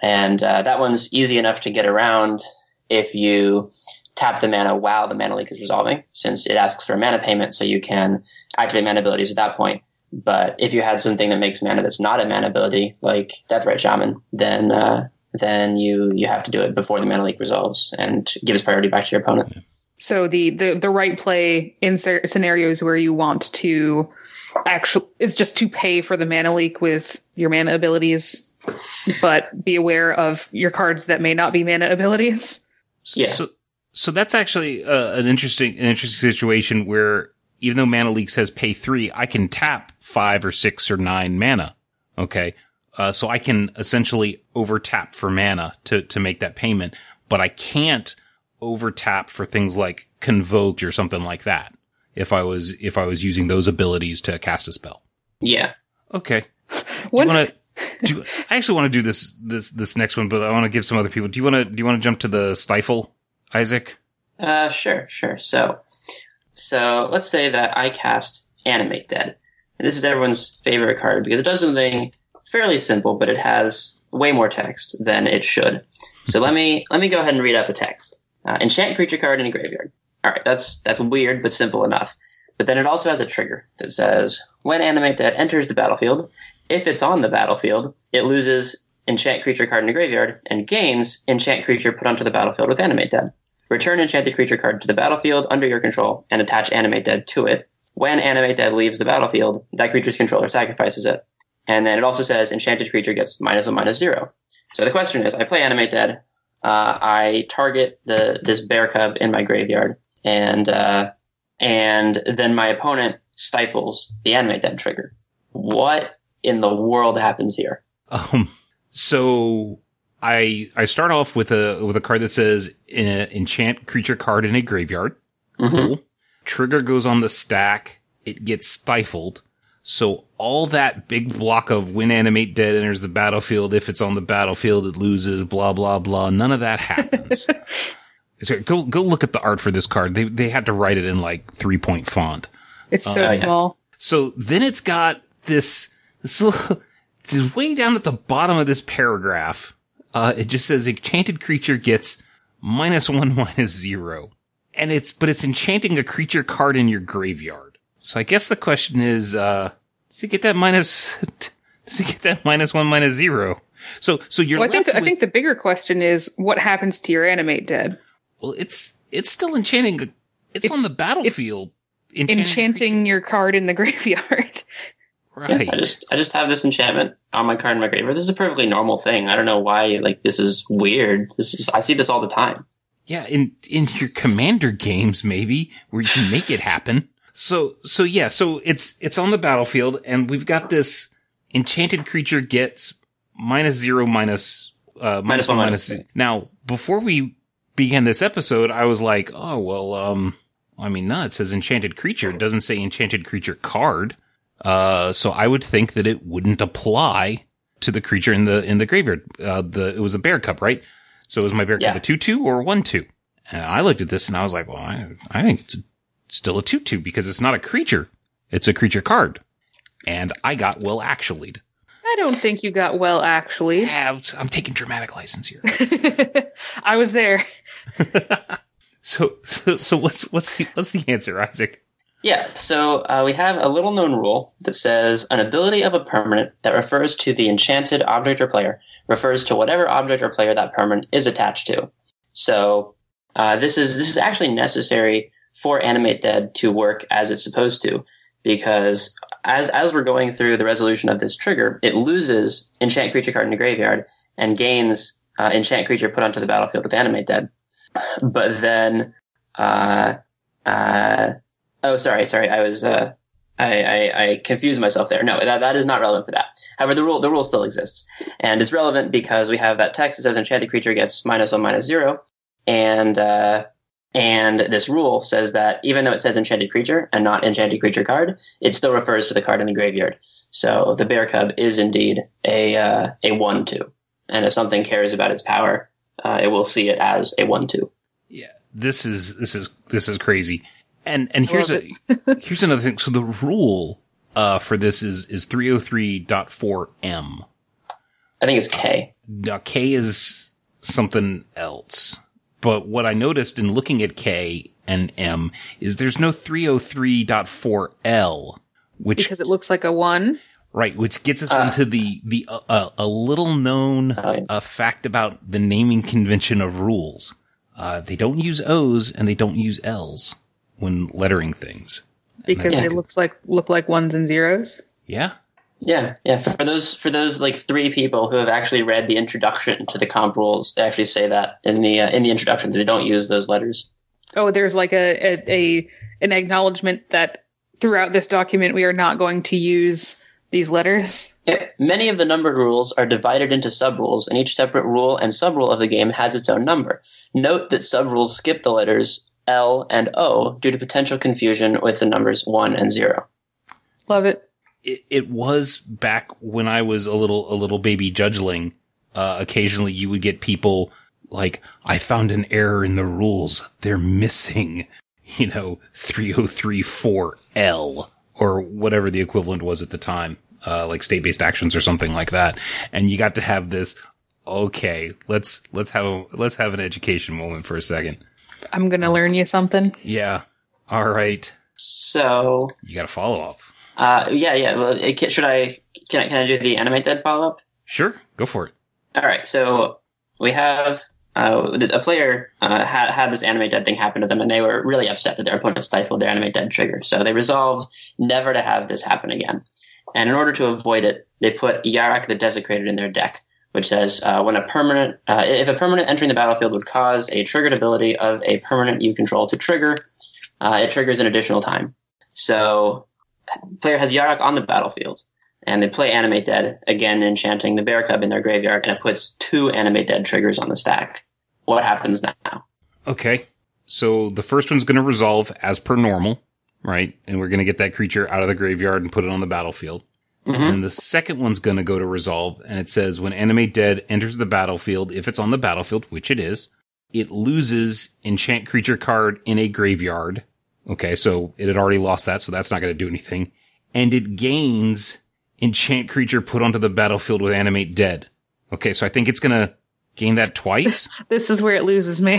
And uh, that one's easy enough to get around if you tap the mana while the mana leak is resolving, since it asks for a mana payment, so you can activate mana abilities at that point. But if you had something that makes mana that's not a mana ability, like Deathrite Shaman, then uh, then you you have to do it before the mana leak resolves and gives priority back to your opponent. So the the the right play in scenarios where you want to actually is just to pay for the mana leak with your mana abilities, but be aware of your cards that may not be mana abilities. Yeah. So so that's actually uh, an interesting an interesting situation where even though mana leak says pay three, I can tap five or six or nine mana. Okay. Uh, so I can essentially over tap for mana to, to make that payment, but I can't over tap for things like convoked or something like that. If I was, if I was using those abilities to cast a spell. Yeah. Okay. Do you want to, do, I actually want to do this, this, this next one, but I want to give some other people. Do you want to, do you want to jump to the stifle, Isaac? Uh, sure, sure. So, so let's say that I cast Animate Dead. And this is everyone's favorite card because it does something fairly simple, but it has way more text than it should. So let me let me go ahead and read out the text. Uh, enchant creature card in a graveyard. All right, that's that's weird but simple enough. But then it also has a trigger that says when Animate Dead enters the battlefield, if it's on the battlefield, it loses enchant creature card in the graveyard and gains enchant creature put onto the battlefield with Animate Dead. Return enchanted creature card to the battlefield under your control and attach Animate Dead to it. When Animate Dead leaves the battlefield, that creature's controller sacrifices it. And then it also says enchanted creature gets minus one minus zero. So the question is, I play Animate Dead. Uh, I target the this bear cub in my graveyard, and uh, and then my opponent stifles the Animate Dead trigger. What in the world happens here? Um. So I I start off with a with a card that says an enchant creature card in a graveyard. Mm-hmm. Cool. Trigger goes on the stack. It gets stifled. So all that big block of when animate dead enters the battlefield, if it's on the battlefield, it loses, blah, blah, blah. None of that happens. so go, go look at the art for this card. They, they had to write it in like three point font. It's so uh, small. So then it's got this, this little, this way down at the bottom of this paragraph. Uh, it just says enchanted creature gets minus one, minus zero. And it's, but it's enchanting a creature card in your graveyard. So I guess the question is, uh, does he get that minus? Does he get that minus one minus zero? So, so you're. Well, I think with, I think the bigger question is what happens to your animate dead. Well, it's it's still enchanting. It's, it's on the battlefield. Enchanting, enchanting your card in the graveyard. right. Yeah, I just I just have this enchantment on my card in my graveyard. This is a perfectly normal thing. I don't know why like this is weird. This is I see this all the time. Yeah, in in your commander games maybe where you can make it happen. So, so yeah, so it's, it's on the battlefield and we've got this enchanted creature gets minus zero, minus, uh, minus one, minus. minus. Now, before we began this episode, I was like, oh, well, um, I mean, no, it says enchanted creature. It doesn't say enchanted creature card. Uh, so I would think that it wouldn't apply to the creature in the, in the graveyard. Uh, the, it was a bear cub, right? So it was my bear yeah. cub a 2-2 or 1-2? And I looked at this and I was like, well, I, I think it's a still a 2-2 because it's not a creature. It's a creature card. And I got well actually. I don't think you got well actually. Yeah, I'm taking dramatic license here. I was there. so, so, so what's what's the what's the answer, Isaac? Yeah, so uh, we have a little known rule that says an ability of a permanent that refers to the enchanted object or player refers to whatever object or player that permanent is attached to. So uh, this is this is actually necessary for Animate Dead to work as it's supposed to, because as as we're going through the resolution of this trigger, it loses Enchant Creature card in the graveyard and gains uh, Enchant Creature put onto the battlefield with Animate Dead. But then, uh, uh, oh, sorry, sorry, I was. Uh, I, I, I, confused myself there. No, that, that is not relevant for that. However, the rule the rule still exists, and it's relevant because we have that text that says enchanted creature gets minus one minus zero, and uh, and this rule says that even though it says enchanted creature and not enchanted creature card, it still refers to the card in the graveyard. So the bear cub is indeed a uh, a one two, and if something cares about its power, uh, it will see it as a one two. Yeah, this is this is this is crazy. And and here's a here's another thing. So the rule uh, for this is is 303.4m. I think it's K. Now K is something else. But what I noticed in looking at K and M is there's no 303.4L, which because it looks like a one. right, which gets us Uh. into the the uh, uh, a little known uh, fact about the naming convention of rules. Uh, they don't use O's and they don't use L's when lettering things. because Yeah. they looks like look like ones and zeros. Yeah. Yeah, yeah. For those for those like three people who have actually read the introduction to the comp rules, they actually say that in the uh, in the introduction they don't use those letters. Oh, there's like a, a, a an acknowledgement that throughout this document we are not going to use these letters. Yep. Many of the numbered rules are divided into subrules, and each separate rule and subrule of the game has its own number. Note that subrules skip the letters L and O due to potential confusion with the numbers one and zero. Love it. It, it was back when I was a little a little baby judgeling. Uh, occasionally, you would get people like, "I found an error in the rules. They're missing, you know, three oh three four L or whatever the equivalent was at the time, uh, like state based actions or something like that." And you got to have this. Okay, let's let's have a, let's have an education moment for a second. I'm gonna learn you something. Yeah. All right. So, You got a follow up. Uh, yeah, yeah. Well, it, should I can I can I do the animate dead follow up? Sure. Go for it. All right, so we have uh, a player uh, had had this animate dead thing happen to them, and they were really upset that their opponent stifled their animate dead trigger. So they resolved never to have this happen again. And in order to avoid it, they put Yarok the Desecrated in their deck, which says uh, when a permanent, uh, if a permanent entering the battlefield would cause a triggered ability of a permanent you control to trigger, uh, it triggers an additional time. So player has Yarok on the battlefield and they play Animate Dead, again enchanting the Bear Cub in their graveyard, and it puts two Animate Dead triggers on the stack. What happens now? Okay. So the first one's going to resolve as per normal, right? And we're going to get that creature out of the graveyard and put it on the battlefield. Mhm. And the second one's going to go to resolve, and it says when Animate Dead enters the battlefield, if it's on the battlefield, which it is, it loses enchant creature card in a graveyard. Okay, so it had already lost that, so that's not going to do anything. And it gains enchant creature put onto the battlefield with Animate Dead. Okay, so I think it's going to gain that twice. This is where it loses me.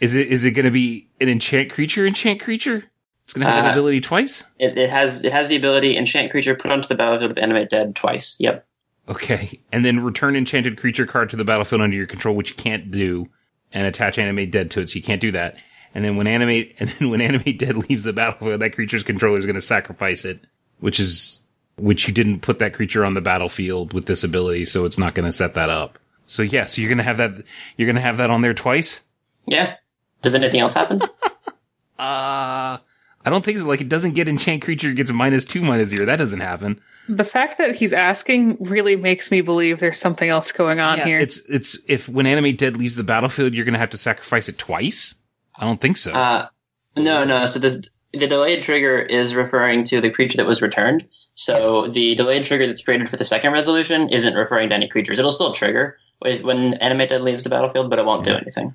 Is it is it going to be an enchant creature? Enchant creature? It's going to have that Uh, ability twice. It, it has it has the ability enchant creature put onto the battlefield with Animate Dead twice. Yep. Okay, and then return enchanted creature card to the battlefield under your control, which you can't do, and attach animate dead to it, so you can't do that. And then when animate and then when animate dead leaves the battlefield, that creature's controller is going to sacrifice it, which is which you didn't put that creature on the battlefield with this ability, so it's not going to set that up. So yeah, so you're going to have that you're going to have that on there twice. Yeah. Does anything else happen? Uh I don't think so. Like it doesn't get enchant creature gets minus two minus zero. That doesn't happen. the fact that he's asking really makes me believe there's something else going on Yeah, here. It's it's if when animate dead leaves the battlefield, you're going to have to sacrifice it twice. I don't think so. uh, no, no. So the the delayed trigger is referring to the creature that was returned. So the delayed trigger that's created for the second resolution isn't referring to any creatures. It'll still trigger when Animate Dead leaves the battlefield, but it won't do anything.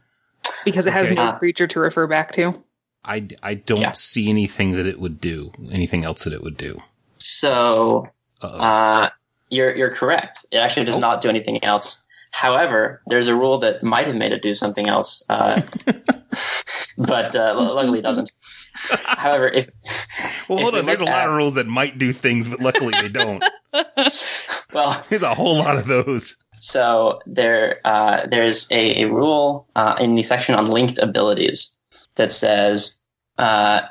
because it has okay. no Uh, creature to refer back to. I, I don't Yeah. see anything that it would do. Anything else that it would do. So Uh-oh. Uh, you're you're correct. It actually does Oh. not do anything else. However, there's a rule that might have made it do something else, uh, but uh, luckily it doesn't. However, if well, if hold on. There's a lot at- of rules that might do things, but luckily they don't. well, There's a whole lot of those. so there uh, there's a, a rule uh, in the section on linked abilities that says uh,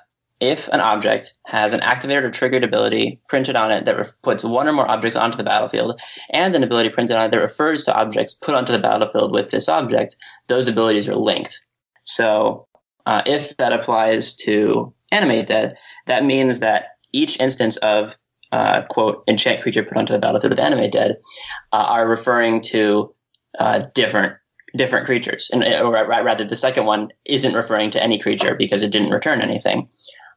if an object has an activated or triggered ability printed on it that ref- puts one or more objects onto the battlefield, and an ability printed on it that refers to objects put onto the battlefield with this object, those abilities are linked. So uh, if that applies to Animate Dead, that means that each instance of uh, quote enchant creature put onto the battlefield with Animate Dead uh, are referring to uh, different different creatures, and or rather, the second one isn't referring to any creature because it didn't return anything.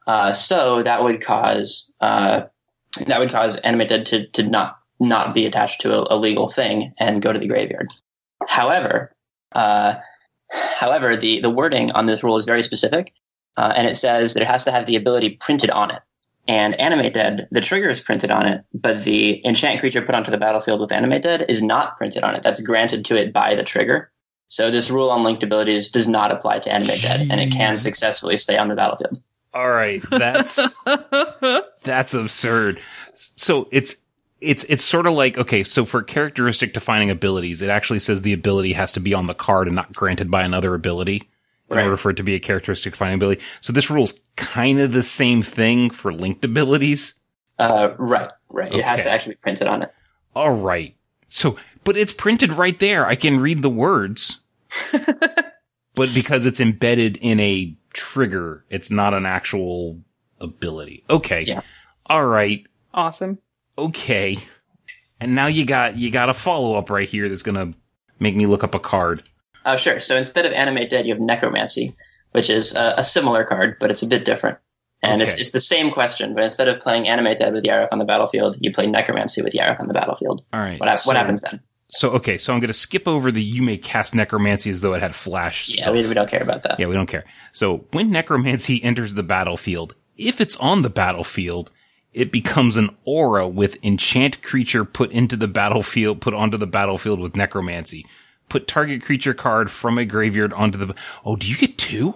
Uh, so that would cause uh, that would cause Animate Dead to to not not be attached to a, a legal thing and go to the graveyard. However, uh, however, the the wording on this rule is very specific, uh, and it says that it has to have the ability printed on it. And Animate Dead, the trigger is printed on it, but the enchant creature put onto the battlefield with Animate Dead is not printed on it. That's granted to it by the trigger. So this rule on linked abilities does not apply to Animate Dead, and it can successfully stay on the battlefield. All right, that's that's absurd. So it's it's it's sort of like okay, so for characteristic defining abilities, it actually says the ability has to be on the card and not granted by another ability in Right. order for it to be a characteristic defining ability. So this rule's kind of the same thing for linked abilities. Uh, right, right. It has to actually be printed on it. All right. So, but it's printed right there. I can read the words. but because it's embedded in a trigger, it's not an actual ability. Okay. Yeah. All right. awesome. Okay. And now you got you got a follow up right here that's gonna make me look up a card. Oh, sure. So instead of Animate Dead, you have Necromancy, which is a, a similar card, but it's a bit different. And it's, Okay. it's the same question, but instead of playing Animate Dead with Yarok on the battlefield, you play Necromancy with Yarok on the battlefield. All right. What, hap- so, what happens then? So okay, so I'm gonna skip over the you may cast necromancy as though it had flash. Yeah, we, we don't care about that. Yeah, we don't care. So when necromancy enters the battlefield, if it's on the battlefield, it becomes an aura with enchant creature put into the battlefield, put onto the battlefield with necromancy. Put target creature card from a graveyard onto the, oh, do you get two?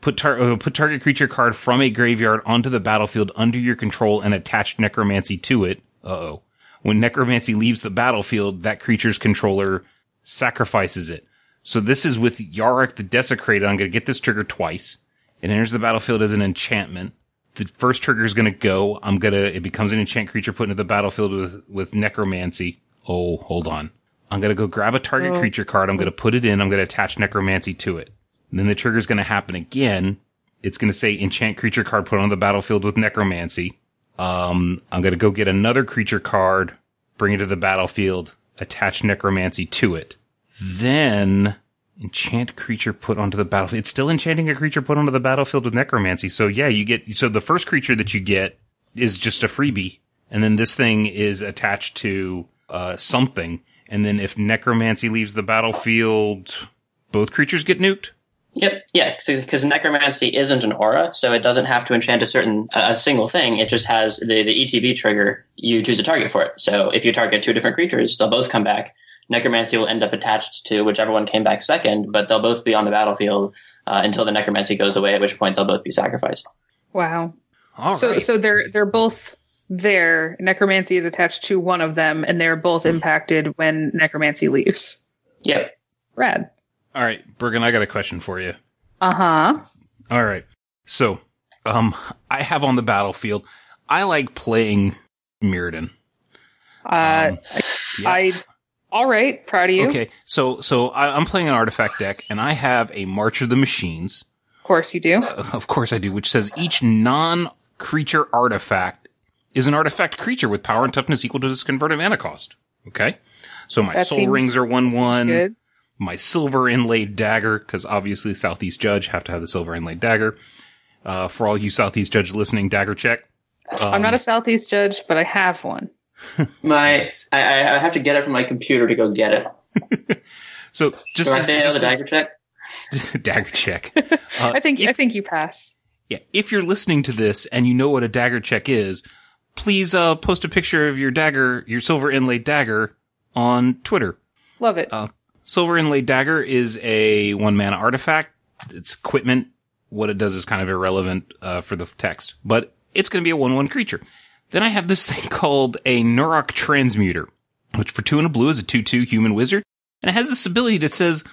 Put tar- uh, put target creature card from a graveyard onto the battlefield under your control and attach necromancy to it. Uh oh. When necromancy leaves the battlefield, that creature's controller sacrifices it. So this is with Yarok the Desecrated. I'm going to get this trigger twice. It enters the battlefield as an enchantment. The first trigger is going to go. I'm going to, it becomes an enchant creature put into the battlefield with, with necromancy. Oh, hold on. I'm going to go grab a target Oh. creature card. I'm going to put it in. I'm going to attach necromancy to it. And then the trigger is going to happen again. It's going to say enchant creature card put on the battlefield with necromancy. Um, I'm going to go get another creature card, bring it to the battlefield, attach necromancy to it. Then enchant creature put onto the battlefield. It's still enchanting a creature put onto the battlefield with necromancy. So yeah, you get, so the first creature that you get is just a freebie. And then this thing is attached to, uh, something. And then if necromancy leaves the battlefield, both creatures get nuked. Yep, yeah, because necromancy isn't an aura, so it doesn't have to enchant a certain a single thing. It just has the the ETB trigger. You choose a target for it. So if you target two different creatures, they'll both come back. Necromancy will end up attached to whichever one came back second, but they'll both be on the battlefield uh, until the necromancy goes away. At which point they'll both be sacrificed. Wow. All so right. so they're they're both there. Necromancy is attached to one of them, and they're both impacted when necromancy leaves. Yep. Rad. All right, Bergen, I got a question for you. Uh huh. All right. So, um, I have on the battlefield, I like playing Mirrodin. Uh, Um, I, yeah. I. All right. Proud of you. Okay. So, so I, I'm playing an artifact deck and I have a March of the Machines. Of course you do. Of course I do, which says each non-creature artifact is an artifact creature with power and toughness equal to its converted mana cost. Okay. So my That soul seems- rings are one one. good. My silver inlaid dagger, because obviously Southeast Judge have to have the silver inlaid dagger. Uh, for all you Southeast Judge listening, dagger check. Um, I'm not a southeast judge, but I have one. My I, I I have to get it from my computer to go get it. so just Do I say another just as- dagger check? dagger check. Uh, I think if, I think you pass. yeah, if you're listening to this and you know what a dagger check is, please uh, post a picture of your dagger, your silver inlaid dagger, on Twitter. Love it. Uh, Silver Inlaid Dagger is a one mana artifact. It's equipment. What it does is kind of irrelevant uh, for the text, but it's going to be a one one creature. Then I have this thing called a Neurok Transmuter, which for two and a blue is a two two human wizard, and it has this ability that says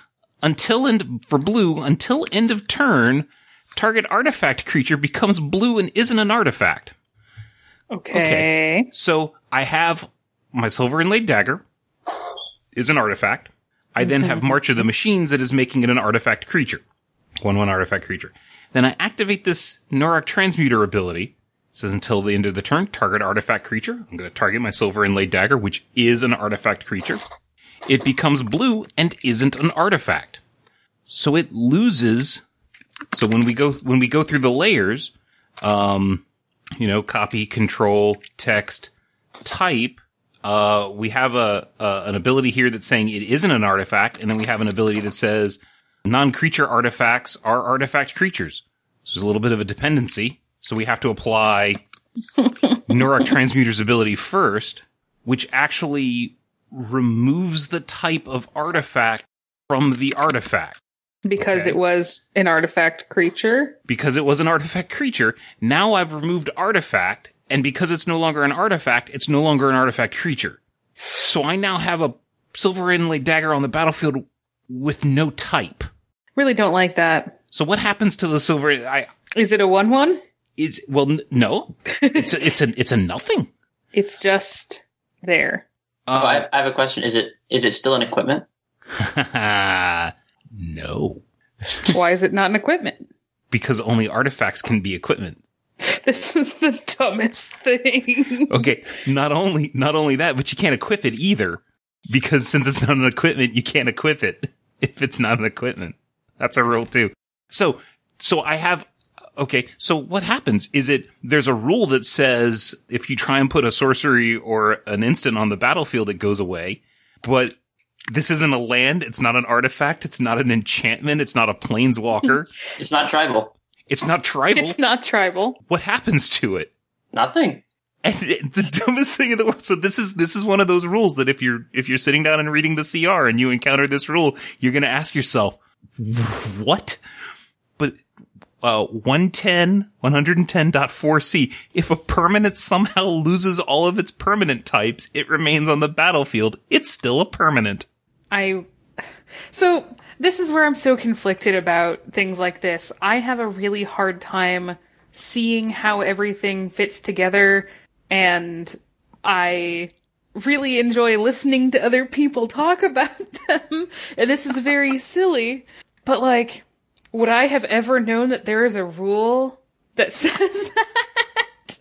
until end for blue until end of turn, target artifact creature becomes blue and isn't an artifact. okay. So I have my silver inlaid dagger is an artifact. I then have March of the Machines that is making it an artifact creature. One one artifact creature. Then I activate this Neurok Transmuter ability. It says until the end of the turn, target artifact creature. I'm going to target my silver inlaid dagger, which is an artifact creature. It becomes blue and isn't an artifact. So it loses. So when we go, when we go through the layers, um, you know, copy, control, text, type, uh, we have a, an ability here that's saying it isn't an artifact, and then we have an ability that says non-creature artifacts are artifact creatures. So there's a little bit of a dependency. So we have to apply Neurok Transmuter's ability first, which actually removes the type of artifact from the artifact. because Okay. it was an artifact creature. Because it was an artifact creature, now I've removed artifact, and because it's no longer an artifact, it's no longer an artifact creature. So I now have a silver inlay dagger on the battlefield with no type. Really don't like that. So what happens to the silver? I Is it a one one? it's well, n- no, it's a, it's a it's a nothing. It's just there. Oh, Uh, I, I have a question. Is it is it still an equipment? no, Why is it not an equipment? because only artifacts can be equipment. This is the dumbest thing. Okay, not only not only that, but you can't equip it either, because since it's not an equipment, you can't equip it if it's not an equipment. That's a rule too. So so I have okay. So what happens is it there's a rule that says if you try and put a sorcery or an instant on the battlefield, it goes away, but. This isn't a land. It's not an artifact. It's not an enchantment. It's not a planeswalker. It's not tribal. It's not tribal. It's not tribal. what happens to it? Nothing. And it- the dumbest thing in the world. So this is this is one of those rules that if you're if you're sitting down and reading the CR and you encounter this rule, you're going to ask yourself, what? But uh 110 110.4c if a permanent somehow loses all of its permanent types, it remains on the battlefield. It's still a permanent. I so this is where I'm so conflicted about things like this. I have a really hard time seeing how everything fits together and I really enjoy listening to other people talk about them. And this is very silly, but like would I have ever known that there is a rule that says that?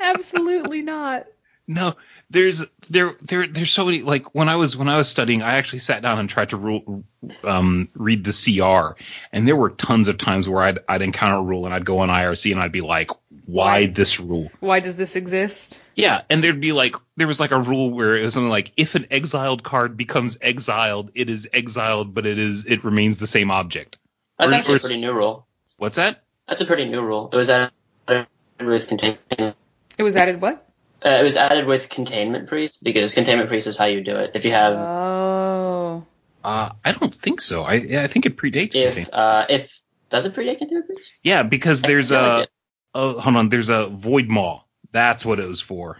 Absolutely not. No, there's there there there's so many like when I was when I was studying, I actually sat down and tried to rule, um, read the CR, and there were tons of times where I'd I'd encounter a rule and I'd go on IRC and I'd be like, why Why? this rule? Why does this exist? Yeah, and there'd be like there was like a rule where it was something like if an exiled card becomes exiled, it is exiled, but it is it remains the same object. That's Or- actually or a pretty new rule. What's that? That's a pretty new rule. It was added with containment. It was added what? Uh, it was added with containment priest because containment priest is how you do it. If you have Oh. Uh, I don't think so. I I think it predates. if Contain- uh, if does it predate containment priest? yeah, because there's a like it- oh hold on, there's a void maw. That's what it was for.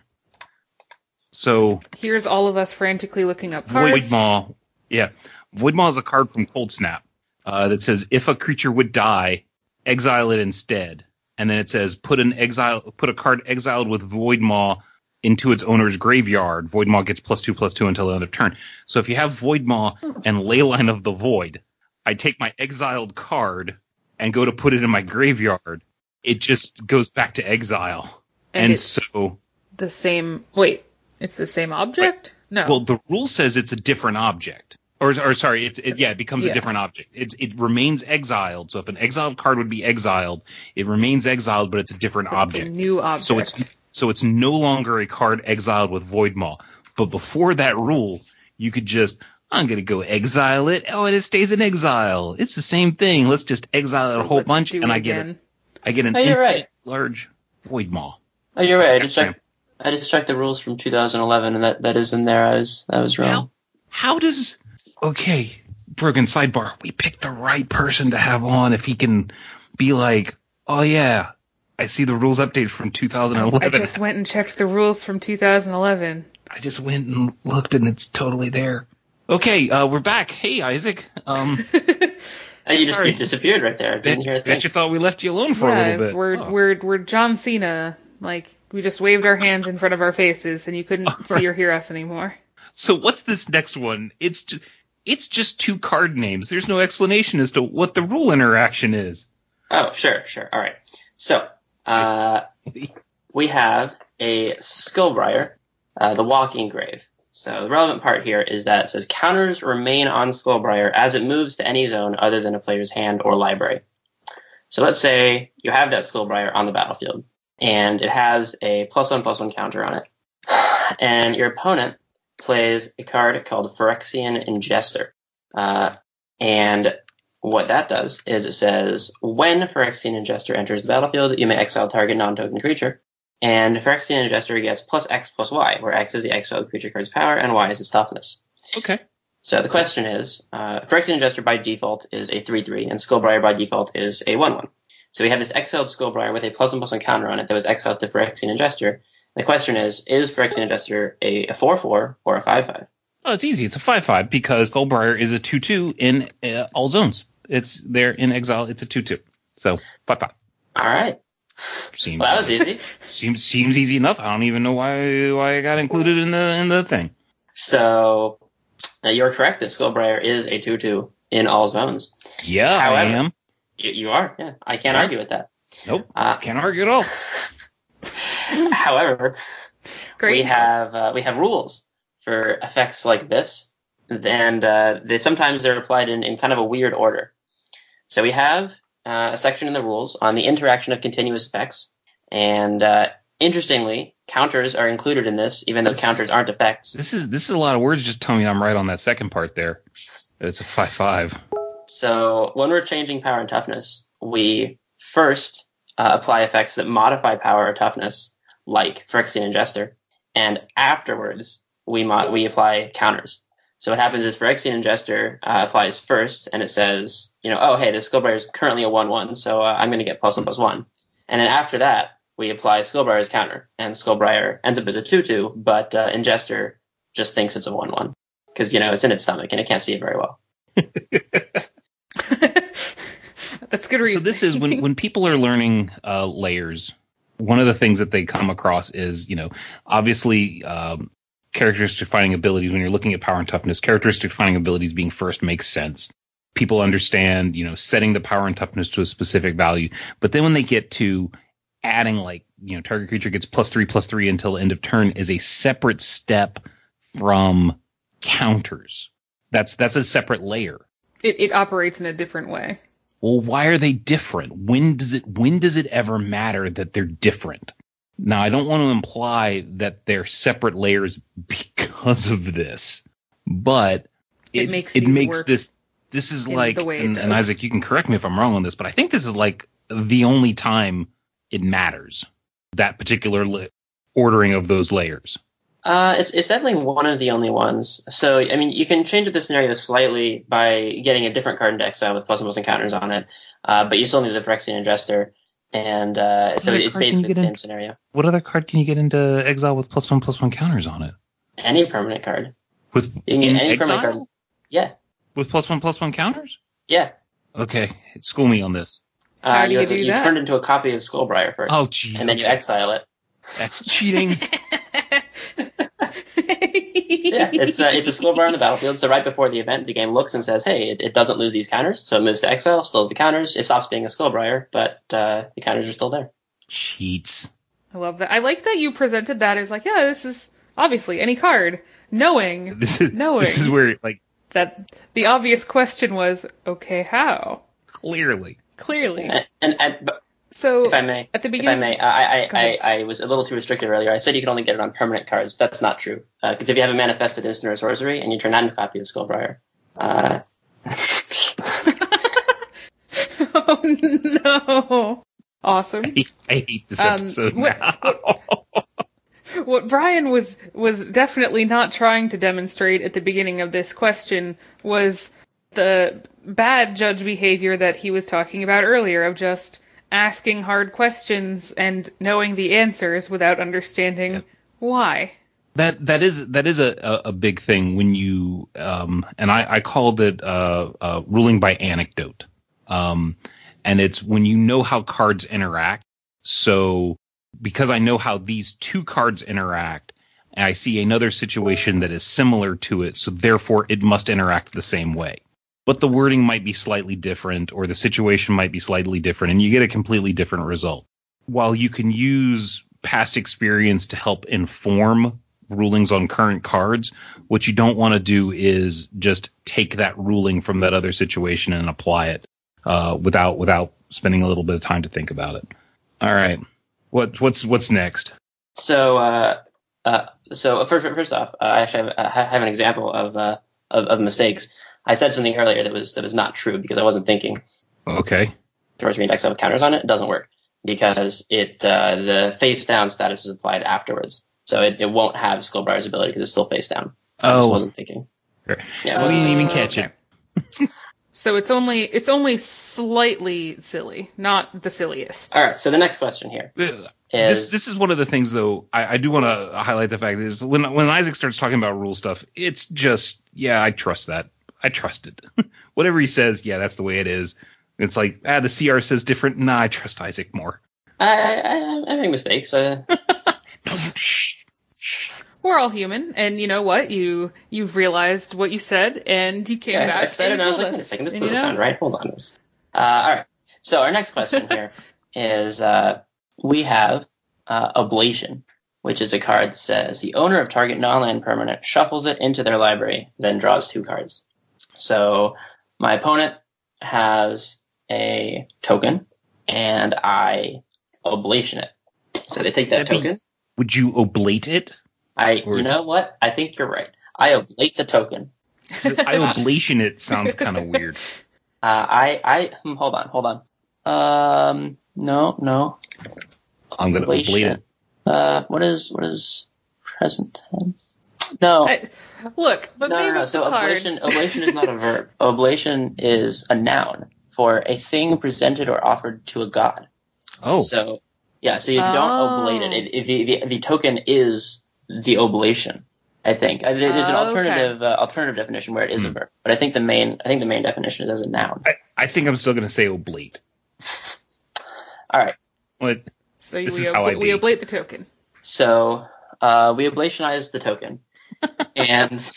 So Here's all of us frantically looking up cards. Void Maw. Yeah. Void Maw is a card from Cold Snap uh, that says if a creature would die, exile it instead. And then it says put an exile put a card exiled with Void Maw into its owner's graveyard. Void Maw gets plus two plus two until the end of turn. So if you have Void Maw and Leyline of the Void, I take my exiled card and go to put it in my graveyard. It just goes back to exile. And And, it's- so The same. Wait, it's the same object? No. Well, the rule says it's a different object. Or, or sorry, it's it, yeah, it becomes Yeah. a different object. It it remains exiled. So if an exiled card would be exiled, it remains exiled, but it's a different But it's object. a new object. so it's so it's no longer a card exiled with Void Maw. But before that rule, you could just I'm gonna go exile it. Oh, and it stays in exile. It's the same thing. Let's just exile it a whole bunch, and it I get a, again. I get an Oh, you're right. large Void Maw. Oh, you're right. I just checked. I just checked the rules from 2011, and that, that is in there. I was I was wrong. How does okay, broken sidebar, we picked the right person to have on if he can be like, Oh yeah, I see the rules update from 2011. I just went and checked the rules from 2011. I just went and looked and it's totally there. Okay, uh, we're back. Hey Isaac. Um And you just you disappeared right there. I bet, didn't hear a thing. bet you thought we left you alone for a yeah, little bit. we're Oh. we're we're John Cena. Like we just waved our hands in front of our faces, and you couldn't see or hear us anymore. So what's this next one? It's just, it's just two card names. There's no explanation as to what the rule interaction is. Oh, sure, sure. All right. So, uh, we have a Skullbriar, uh, the Walking Grave. So the relevant part here is that it says counters remain on Skullbriar as it moves to any zone other than a player's hand or library. So let's say you have that Skullbriar on the battlefield, and it has a plus one plus one counter on it, and your opponent plays a card called Phyrexian Ingester, uh, and what that does is it says when Phyrexian Ingester enters the battlefield, you may exile target non-token creature. And Phyrexian Ingester gets plus X plus Y, where X is the exiled creature card's power and Y is its toughness. Okay. So the question is, uh, Phyrexian Ingester by default is a 3-3, and Skullbriar by default is a 1-1. So we have this exiled Skullbriar with a plus one plus one counter on it that was exiled to Phyrexian Ingester. The question is, is Phyrexian Ingester a, a 4-4 or a 5-5? Oh, it's easy. It's a five-five because Skullbriar is a two-two in uh, all zones. It's there in exile. It's a two-two. So five-five. All right. Seems Well, that was easy. seems seems easy enough. I don't even know why why I got included in the in the thing. So uh, you're correct that Skullbriar is a 2-2 in all zones. Yeah, I am. You, you are, yeah. I can't Yeah. argue with that. Nope. Uh, Can't argue at all. however, Great. we have uh, we have rules for effects like this, and uh, they sometimes they're applied in, in kind of a weird order. So we have uh, a section in the rules on the interaction of continuous effects, and uh, interestingly, counters are included in this, even though This is- counters aren't effects. This is this is a lot of words. Just tell me I'm right on that second part there. It's a five-five. So when we're changing power and toughness, we first uh, apply effects that modify power or toughness, like Phyrexian Ingester, and afterwards we mod- we apply counters. So what happens is Phyrexian Ingester uh, applies first, and it says, you know, oh hey, this Skullbriar is currently a one-one, so uh, I'm going to get plus one plus one. And then after that, we apply Skullbriar's counter, and Skullbriar ends up as a two-two, but uh, Ingester just thinks it's a one-one because you know it's in its stomach and it can't see it very well. That's good reason. So this is when when people are learning uh, layers. One of the things that they come across is, you know, obviously um, characteristic defining abilities. When you're looking at power and toughness, characteristic defining abilities being first makes sense. People understand, you know, setting the power and toughness to a specific value. But then when they get to adding, like, you know, target creature gets plus three plus three until end of turn is a separate step from counters. That's that's a separate layer. it, it operates in a different way. well why are they different when does it when does it ever matter that they're different now i don't want to imply that they're separate layers because of this but It it, makes it makes this this is like the way and, and isaac you can correct me if i'm wrong on this but i think this is like the only time it matters that particular li- ordering of those layers. Uh, it's, it's definitely one of the only ones. So, I mean, you can change up the scenario slightly by getting a different card into exile with plus and plus encounters on it, uh, but you still need the Phyrexian Ingester, and uh, so it's card can you basically the get in? same scenario. what other card can you get into exile with plus one plus one counters on it Any permanent card. with You can get any exile permanent card. Yeah, with plus one plus one counters yeah. okay school me on this Uh, How do you you, do you that? turned into a copy of Skullbriar first, oh gee and then you exile it. that's cheating Yeah, it's a, it's a Skullbriar on the battlefield. So right before the event, the game looks and says, "Hey, it, it doesn't lose these counters, so it moves to exile, stills the counters. It stops being a Skullbriar, but uh, the counters are still there." cheats I love that. I like that you presented that as like, yeah, this is obviously any card, knowing this is, Knowing. this is where like that the obvious question was, okay, how? clearly Clearly. And, and, and but So if I may, at the beginning, if I beginning, may, I I, I. I was a little too restrictive earlier. I said you could only get it on permanent cards. But That's not true. Because if you have a manifested instant or sorcery and you turn that into a copy of Skullbriar, uh, oh no, awesome. I hate, I hate this Um, episode what- What Brian was was definitely not trying to demonstrate at the beginning of this question was the bad judge behavior that he was talking about earlier of just asking hard questions and knowing the answers without understanding Yep. why. that that is that is a, a, a big thing when you um and I, I called it uh, uh ruling by anecdote. Um and it's when you know how cards interact. So because I know how these two cards interact I see another situation that is similar to it, so therefore it must interact the same way. But the wording might be slightly different or the situation might be slightly different and you get a completely different result. While you can use past experience to help inform rulings on current cards. What you don't want to do is just take that ruling from that other situation and apply it uh, without without spending a little bit of time to think about it. All right, what what's what's next? So, uh, uh, so first, first off, uh, I actually have, I have an example of, uh, of of mistakes. I said something earlier that was that was not true because I wasn't thinking. Okay, Throws me exile with counters on it, it doesn't work. because it uh, the face down status is applied afterwards, so it, it won't have Skullbriar's ability because it's still face down. Oh. I just Oh. wasn't thinking. Sure. Yeah, we didn't even Uh, catch it. So it's only it's only slightly silly, not the silliest. all right. So the next question here Ugh. is This this is one of the things though. I, I do want to highlight the fact is when when Isaac starts talking about rule stuff, it's just yeah, I trust that. I trust it. Whatever he says, yeah, that's the way it is. It's like ah, the CR says different. Nah, I trust Isaac more. I, I, I make mistakes. Uh, No, shh. shh. We're all human, and you know what? You you've realized what you said, and you came yeah, back. I said it, and and I was like, wait a second, this doesn't you know, sound right. Hold on. Uh, all right. So our next question here is uh, we have uh, Oblation, which is a card that says the owner of target non-land permanent shuffles it into their library, then draws two cards. So my opponent has a token, and I oblation it. So they take that That'd be- token. Would you oblate it? I, or- you know what? I think you're right. I oblate the token. I oblation it sounds kind of weird. Uh, I, I, hmm, hold on, hold on. Um, no, no. I'm gonna Oblation. oblate it. Uh, what is, what is present tense? No. I- look, the no, name no, no. of So the oblation, oblation is not a verb. Oblation is a noun for a thing presented or offered to a god. Oh, So, yeah, so you don't Oh. oblate it. it, it the, the, the token is the oblation. I think Uh, there's an Oh, okay. alternative uh, alternative definition where it is a Hmm. verb, but I think the main I think the main definition is as a noun. I, I think I'm still gonna say oblate. All right, What? So we, This is how I we be. oblate the token. so uh, we ablationize the token, and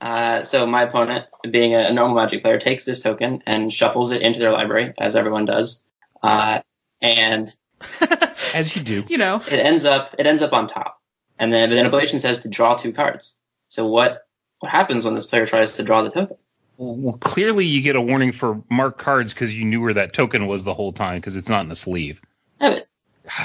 uh, so my opponent, being a, a normal Magic player, takes this token and shuffles it into their library, as everyone does, uh, and As you do. you know, it ends up it ends up on top, and then but then oblation says to draw two cards. So what what happens when this player tries to draw the token? Well, clearly you get a warning for marked cards because you knew where that token was the whole time because it's not in the sleeve. Have it.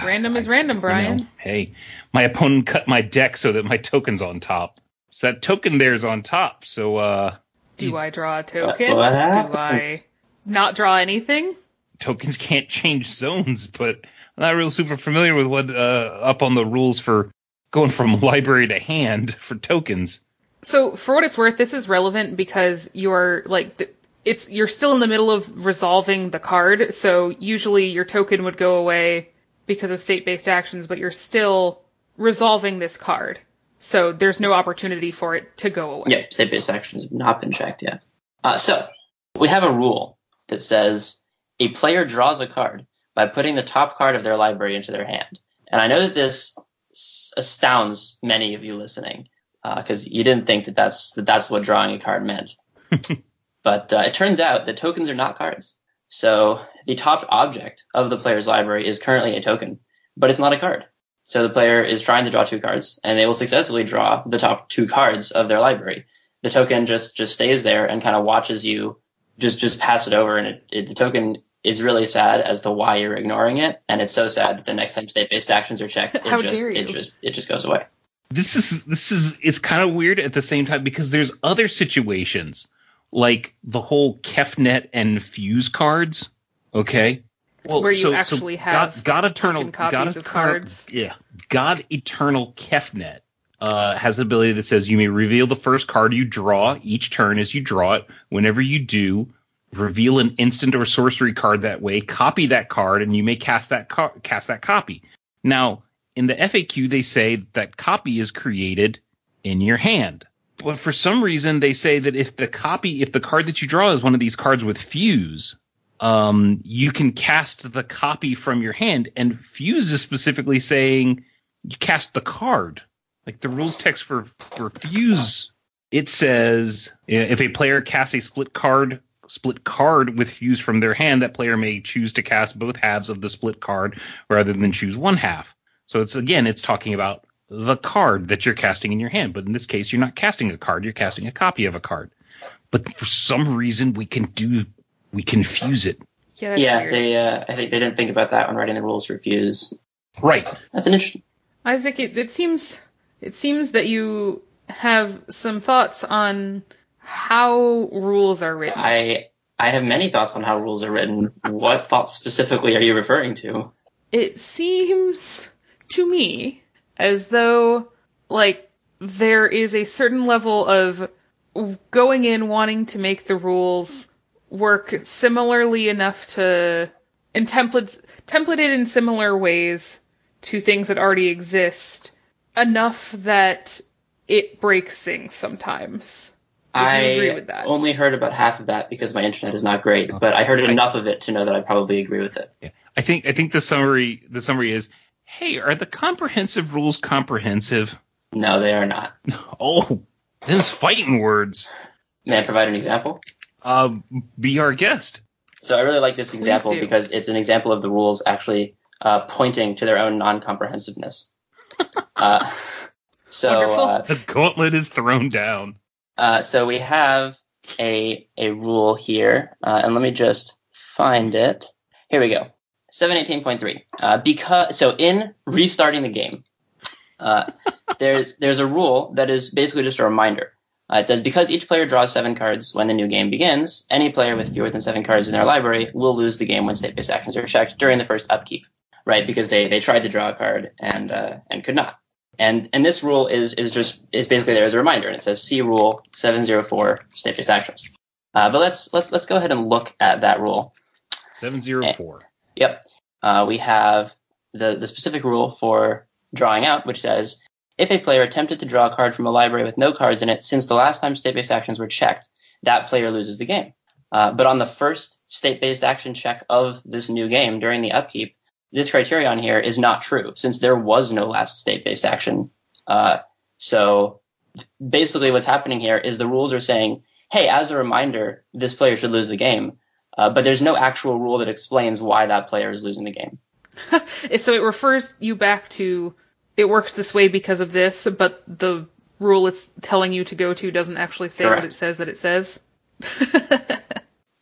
random is random, You know, Brian. hey, my opponent cut my deck so that my token's on top. So that token there's on top. So uh Do I draw a token? what Do? I not draw anything? tokens can't change zones, but I'm not real super familiar with what uh up on the rules for going from library to hand for tokens. So for what it's worth, this is relevant because you're like th- it's you're still in the middle of resolving the card. So usually your token would go away because of state-based actions, but you're still resolving this card. So there's no opportunity for it to go away. Yeah, state based actions have not been checked yet. Uh, so we have a rule that says a player draws a card by putting the top card of their library into their hand. And I know that this astounds many of you listening because you didn't think that that's that that's what drawing a card meant. but uh, it turns out that tokens are not cards. So the top object of the player's library is currently a token, but it's not a card. So the player is trying to draw two cards, and they will successfully draw the top two cards of their library. The token just just stays there and kind of watches you just just pass it over, and it, it, the token is really sad as to why you're ignoring it, and it's so sad that the next time state-based actions are checked, it just it just it just goes away. this is this is it's kind of weird at the same time because there's other situations like the whole Kefnet and Fuse cards. Okay, well, Where you actually have God, God Eternal copies God of Eternal- cards. Yeah, God Eternal Kefnet uh, has an ability that says you may reveal the first card you draw each turn as you draw it. Whenever you do, reveal an instant or sorcery card that way. Copy that card, and you may cast that car- cast that copy. Now, in the FAQ, they say that copy is created in your hand. But for some reason, they say that if the copy, if the card that you draw is one of these cards with fuse, um, you can cast the copy from your hand. And fuse is specifically saying you cast the card. Like the rules text for for fuse, it says if a player casts a split card split card with fuse from their hand, that player may choose to cast both halves of the split card rather than choose one half. So it's again, it's talking about the card that you're casting in your hand. But in this case, you're not casting a card, you're casting a copy of a card. But for some reason, we can do we confuse it. Yeah, that's yeah, weird. they uh, I think they didn't think about that when writing the rules for Fuse. Right. That's an interesting. Isaac, it, it seems it seems that you have some thoughts on how rules are written. I I have many thoughts on how rules are written. What thoughts specifically are you referring to? it seems to me as though like there is a certain level of going in wanting to make the rules work similarly enough to and templates templated in similar ways to things that already exist enough that it breaks things sometimes. Would you I agree with that? only heard about half of that because my internet is not great, but I heard I- enough of it to know that I probably agree with it. Yeah. I think I think the summary the summary is, hey, are the comprehensive rules comprehensive? No, they are not. Oh, those fighting words. May I provide an example? Uh, be our guest. So I really like this example because it's an example of the rules actually uh, pointing to their own non-comprehensiveness. uh, so, Wonderful. uh, The gauntlet is thrown down. uh, so we have a a rule here, uh, and let me just find it. Here we go. 718.3. Uh, because so in restarting the game, uh, there's there's a rule that is basically just a reminder. Uh, it says because each player draws seven cards when the new game begins, any player with fewer than seven cards in their library will lose the game when state-based actions are checked during the first upkeep, right? Because they they tried to draw a card and uh, and could not. And and this rule is is just is basically there as a reminder, and it says C rule 704 state-based actions. Uh, but let's let's let's go ahead and look at that rule. Seven zero four. Yep. Uh, we have the, the specific rule for drawing out, which says if a player attempted to draw a card from a library with no cards in it since the last time state based actions were checked, that player loses the game. Uh, but on the first state based action check of this new game during the upkeep, this criterion here is not true since there was no last state based action. Uh, so basically, what's happening here is the rules are saying, hey, as a reminder, this player should lose the game. Uh, but there's no actual rule that explains why that player is losing the game. so it refers you back to it works this way because of this, but the rule it's telling you to go to doesn't actually say what it says that it says.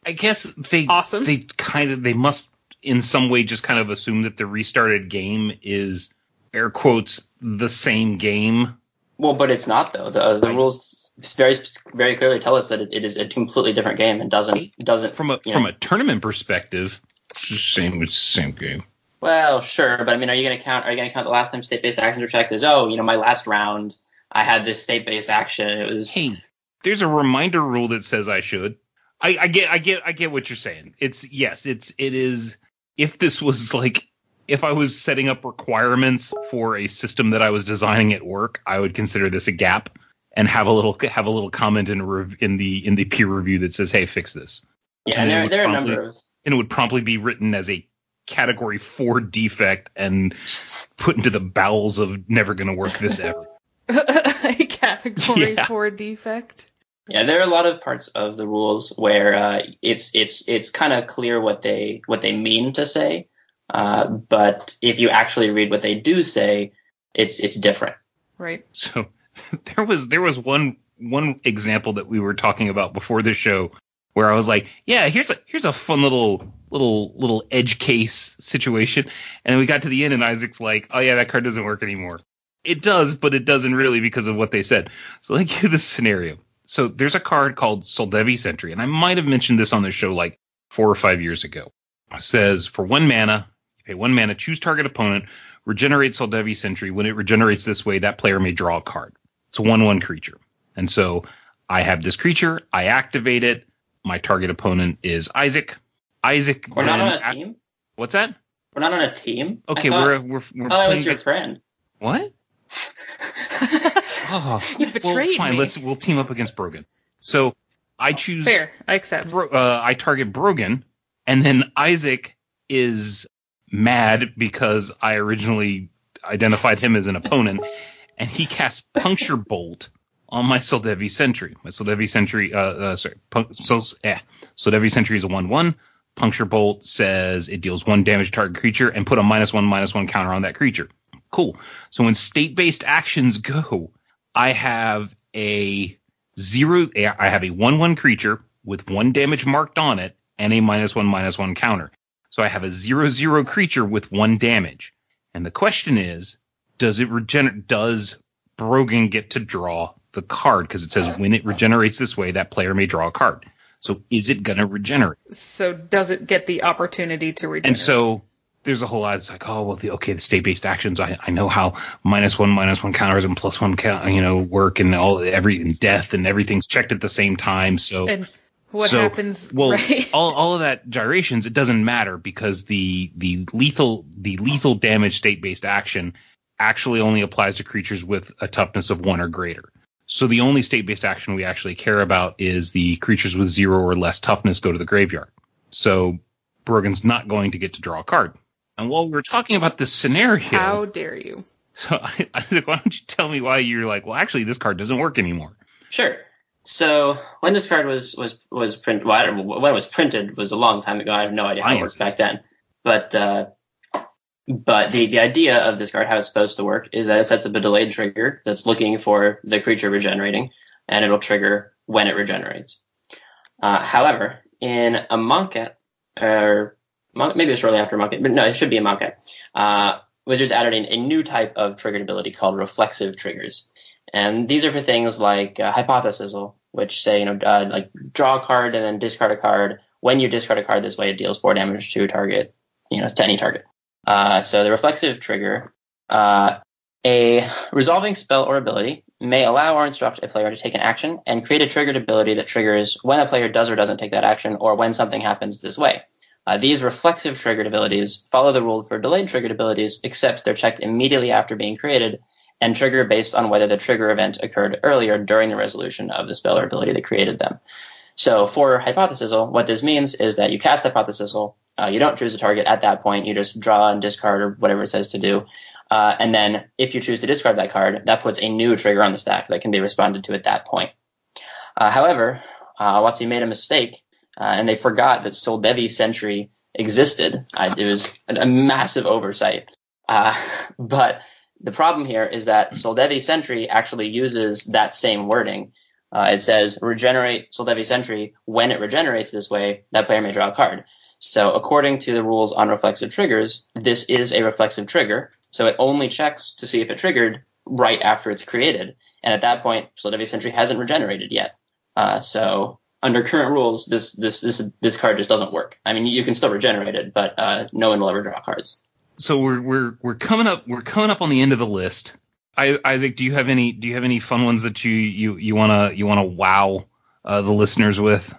I guess they Awesome. They kind of they must in some way just kind of assume that the restarted game is air quotes the same game. Well, but it's not though. The the rules very very clearly tell us that it, it is a completely different game and doesn't doesn't From a from know- a tournament perspective, it's the same it's the same game. Well, sure, but I mean, are you going to count? Are you going to count the last time state-based actions were checked as oh, you know, my last round, I had this state-based action. It was Hey, there's a reminder rule that says I should. I, I get I get I get what you're saying. It's yes, it's it is if this was like if I was setting up requirements for a system that I was designing at work, I would consider this a gap and have a little have a little comment in rev, in the in the peer review that says, "Hey, fix this." yeah. and there, there are a number of And it would promptly be written as a category 4 defect and put into the bowels of never going to work this ever. a category Yeah. four defect. Yeah, there are a lot of parts of the rules where uh, it's it's it's kind of clear what they what they mean to say, uh, but if you actually read what they do say, it's it's different. Right. So there was there was one one example that we were talking about before the show where I was like, yeah, here's a here's a fun little little little edge case situation, and we got to the end and Isaac's like, oh yeah, that card doesn't work anymore. It does, but it doesn't really because of what they said. So let me give this scenario. So there's a card called Soldevi Sentry, and I might have mentioned this on the show like four or five years ago. It says for one mana, you pay one mana, choose target opponent, regenerate Soldevi Sentry. When it regenerates this way, that player may draw a card. It's a one-one creature. And so I have this creature, I activate it. My target opponent is Isaac. Isaac. We're not on a team. What's that? We're not on a team. I Okay, thought- we're we're we're Oh, that was your against- friend. what? Oh, You well, betrayed fine. me. Let's we'll team up against Brogan. So I choose Fair. I accept. Bro- uh, I target Brogan, and then Isaac is mad because I originally identified him as an opponent, and he casts Puncture Bolt on my Soldevi Sentry. My Soldevi Sentry, uh, uh sorry, pun- so eh, Soldevi Sentry is a one-one. Puncture Bolt says it deals one damage to target creature and put a minus one minus one counter on that creature. Cool. So when state-based actions go, I have a zero. I have a one-one creature with one damage marked on it and a minus one minus one counter. So I have a zero zero creature with one damage. And the question is, does it regenerate? Does Brogan get to draw the card? Because it says when it regenerates this way, that player may draw a card. So is it gonna regenerate? So does it get the opportunity to regenerate? And so there's a whole lot. It's like, oh well, the okay, the state based actions. I, I know how minus one minus one counters and plus one count, you know, work and all every and death and everything's checked at the same time. So And what so, happens? Well, right? all all of that gyrations, it doesn't matter because the the lethal the lethal damage state based action actually only applies to creatures with a toughness of one or greater. So the only state based action we actually care about is the creatures with zero or less toughness go to the graveyard. So Brogan's not going to get to draw a card. And while we were talking about this scenario, How dare you? so I, I was like, why don't you tell me why you're like, well, actually, this card doesn't work anymore. Sure. So when this card was was was printed, well, I don't know, when it was printed was a long time ago. I have no idea how it worked back then. But uh, but the the idea of this card, how it's supposed to work, is that it sets up a delayed trigger that's looking for the creature regenerating, and it'll trigger when it regenerates. Uh, however, in Amonkhet, or maybe it's shortly after Amonkhet, but no, it should be Amonkhet. Uh, Wizards added in a new type of triggered ability called reflexive triggers. And these are for things like uh, which say, you know, uh, like draw a card and then discard a card. When you discard a card this way, it deals four damage to a target, you know, to any target. Uh, so the reflexive trigger, uh, a resolving spell or ability may allow or instruct a player to take an action and create a triggered ability that triggers when a player does or doesn't take that action or when something happens this way. Uh, these reflexive triggered abilities follow the rule for delayed triggered abilities, except they're checked immediately after being created and trigger based on whether the trigger event occurred earlier during the resolution of the spell or ability that created them. So for Hypothesizzle, what this means is that you cast Hypothesizzle, uh, you don't choose a target at that point, you just draw and discard or whatever it says to do. Uh, and then if you choose to discard that card, that puts a new trigger on the stack that can be responded to at that point. Uh, however, uh, WotC made a mistake, uh, and they forgot that Soldevi Sentry existed. Uh, it was a, a massive oversight. Uh, but the problem here is that Soldevi Sentry actually uses that same wording. Uh, it says regenerate Soldevi Sentry. When it regenerates this way, that player may draw a card. So according to the rules on reflexive triggers, this is a reflexive trigger. So it only checks to see if it triggered right after it's created. And at that point, Soldevi Sentry hasn't regenerated yet. Uh, so under current rules, this, this this this card just doesn't work. I mean, you can still regenerate it, but uh, no one will ever draw cards. So we're we're we're coming up we're coming up on the end of the list. I, Isaac, do you have any do you have any fun ones that you you you wanna you wanna wow uh, the listeners with?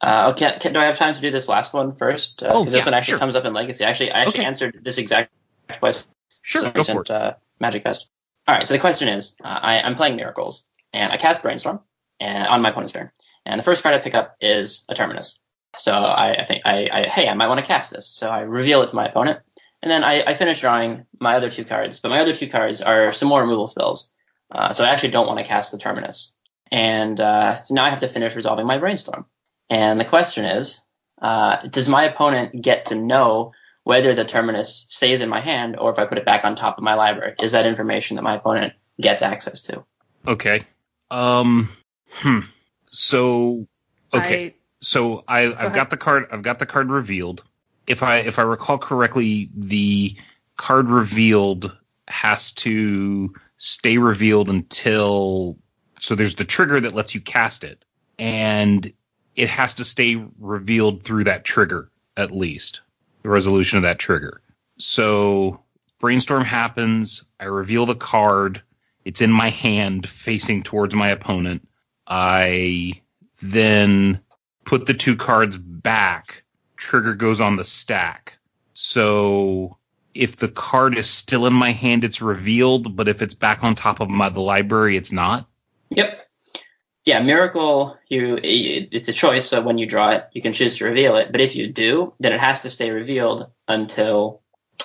Uh, okay, can, do I have time to do this last one first? Because Oh, this yeah, one actually sure. comes up in Legacy. Actually, I actually Okay. answered this exact question Sure, go for it. uh, Magic Fest. All right, so the question is, uh, I, I'm playing Miracles, and I cast Brainstorm and on my opponent's turn, and the first card I pick up is a Terminus. So I, I think, I, I, hey, I might want to cast this. So I reveal it to my opponent, and then I, I finish drawing my other two cards. But my other two cards are some more removal spells, uh, so I actually don't want to cast the Terminus. And uh, so now I have to finish resolving my Brainstorm. And the question is, uh, does my opponent get to know whether the terminus stays in my hand or if I put it back on top of my library. Is that information that my opponent gets access to? Okay. Um. Hmm. So. Okay. so I, I've ahead. got the card. I've got the card revealed. If I if I recall correctly, the card revealed has to stay revealed until. So there's the trigger that lets you cast it, and it has to stay revealed through that trigger at least the resolution of that trigger. So brainstorm happens. I reveal the card. It's in my hand facing towards my opponent. I then put the two cards back. Trigger goes on the stack. So if the card is still in my hand, it's revealed, but if it's back on top of my the library, it's not. Yep. Yeah, miracle. You, it, it's a choice. So when you draw it, you can choose to reveal it. But if you do, then it has to stay revealed until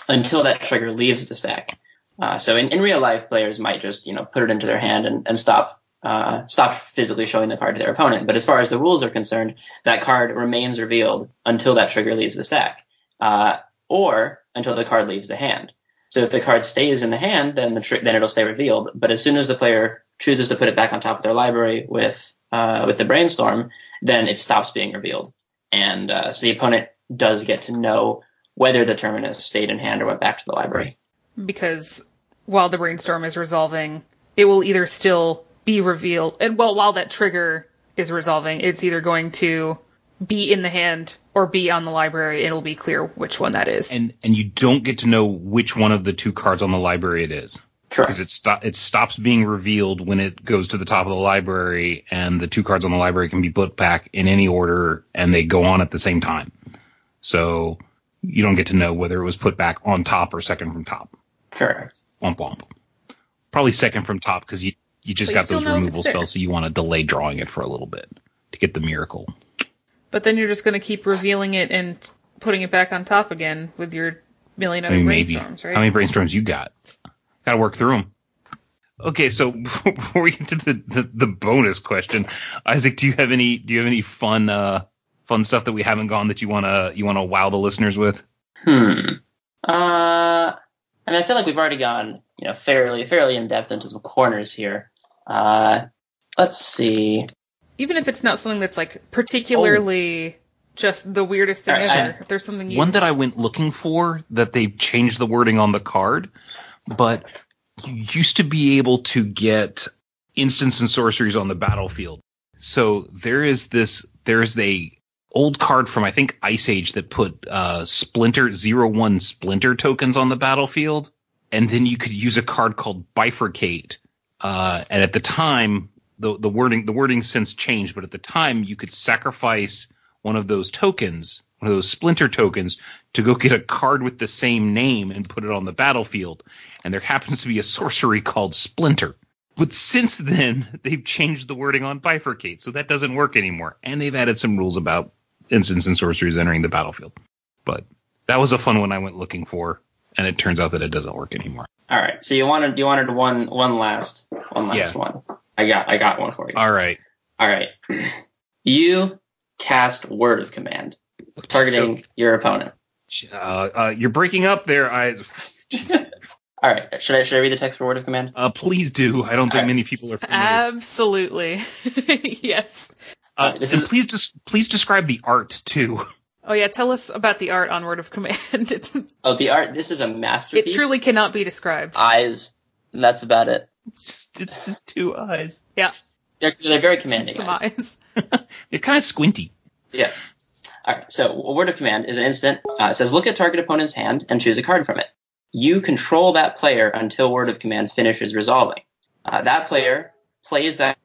until that trigger leaves the stack. Uh, so in, in real life, players might just you know put it into their hand and, and stop uh, stop physically showing the card to their opponent. But as far as the rules are concerned, that card remains revealed until that trigger leaves the stack, uh, or until the card leaves the hand. So if the card stays in the hand, then the tr- then it'll stay revealed. But as soon as the player chooses to put it back on top of their library with uh, with the brainstorm, then it stops being revealed, and uh, so the opponent does get to know whether the terminus stayed in hand or went back to the library. because while the brainstorm is resolving, it will either still be revealed, and well, while that trigger is resolving, it's either going to be in the hand or be on the library. It'll be clear which one that is. And and you don't get to know which one of the two cards on the library it is. Correct. Because it sto- it stops being revealed when it goes to the top of the library, and the two cards on the library can be put back in any order, and they go on at the same time. So you don't get to know whether it was put back on top or second from top. Correct. Womp womp. Probably second from top because you you just But you got still those removal spells, so you want to delay drawing it for a little bit to get the miracle. But then you're just going to keep revealing it and putting it back on top again with your million I other mean, maybe. brainstorms, right? How many brainstorms you got? Got to work through them. Okay, so before we get to the, the, the bonus question, Isaac, do you have any do you have any fun uh fun stuff that we haven't gone that you wanna you wanna wow the listeners with? Hmm. Uh, I mean, I feel like we've already gone, you know, fairly fairly in depth into some corners here. Uh, let's see. Even if it's not something that's like particularly just the weirdest thing Alright, I- if there's something you One that I went looking for that they changed the wording on the card, but you used to be able to get instants and sorceries on the battlefield. So there is this there's a old card from I think Ice Age that put uh splinter zero one splinter tokens on the battlefield, and then you could use a card called bifurcate. Uh, and at the time, the the wording the wording since changed, but at the time you could sacrifice one of those tokens, one of those splinter tokens, to go get a card with the same name and put it on the battlefield. And there happens to be a sorcery called Splinter. But since then, they've changed the wording on bifurcate, so that doesn't work anymore. And they've added some rules about instants and sorceries entering the battlefield. But that was a fun one I went looking for, and it turns out that it doesn't work anymore. All right. So you wanted you wanted one one last one last Yeah. one. I got I got one for you. All right. All right. You cast word of command targeting your opponent. Uh, uh, you're breaking up there, I. All right. Should I should I read the text for word of command? Uh, please do. I don't think All right. many people are familiar. Absolutely. yes. Uh, this and is- please just please describe the art too. Oh yeah, tell us about the art on Word of Command. It's Oh, the art. This is a masterpiece. it truly cannot be described. eyes. and That's about it. It's just it's just two eyes. yeah, They're they're very commanding. some eyes. eyes. They're kind of squinty. Yeah. All right. So a word of command is an instant. Uh, it says look at target opponent's hand and choose a card from it. You control that player until word of command finishes resolving. Uh, that player plays that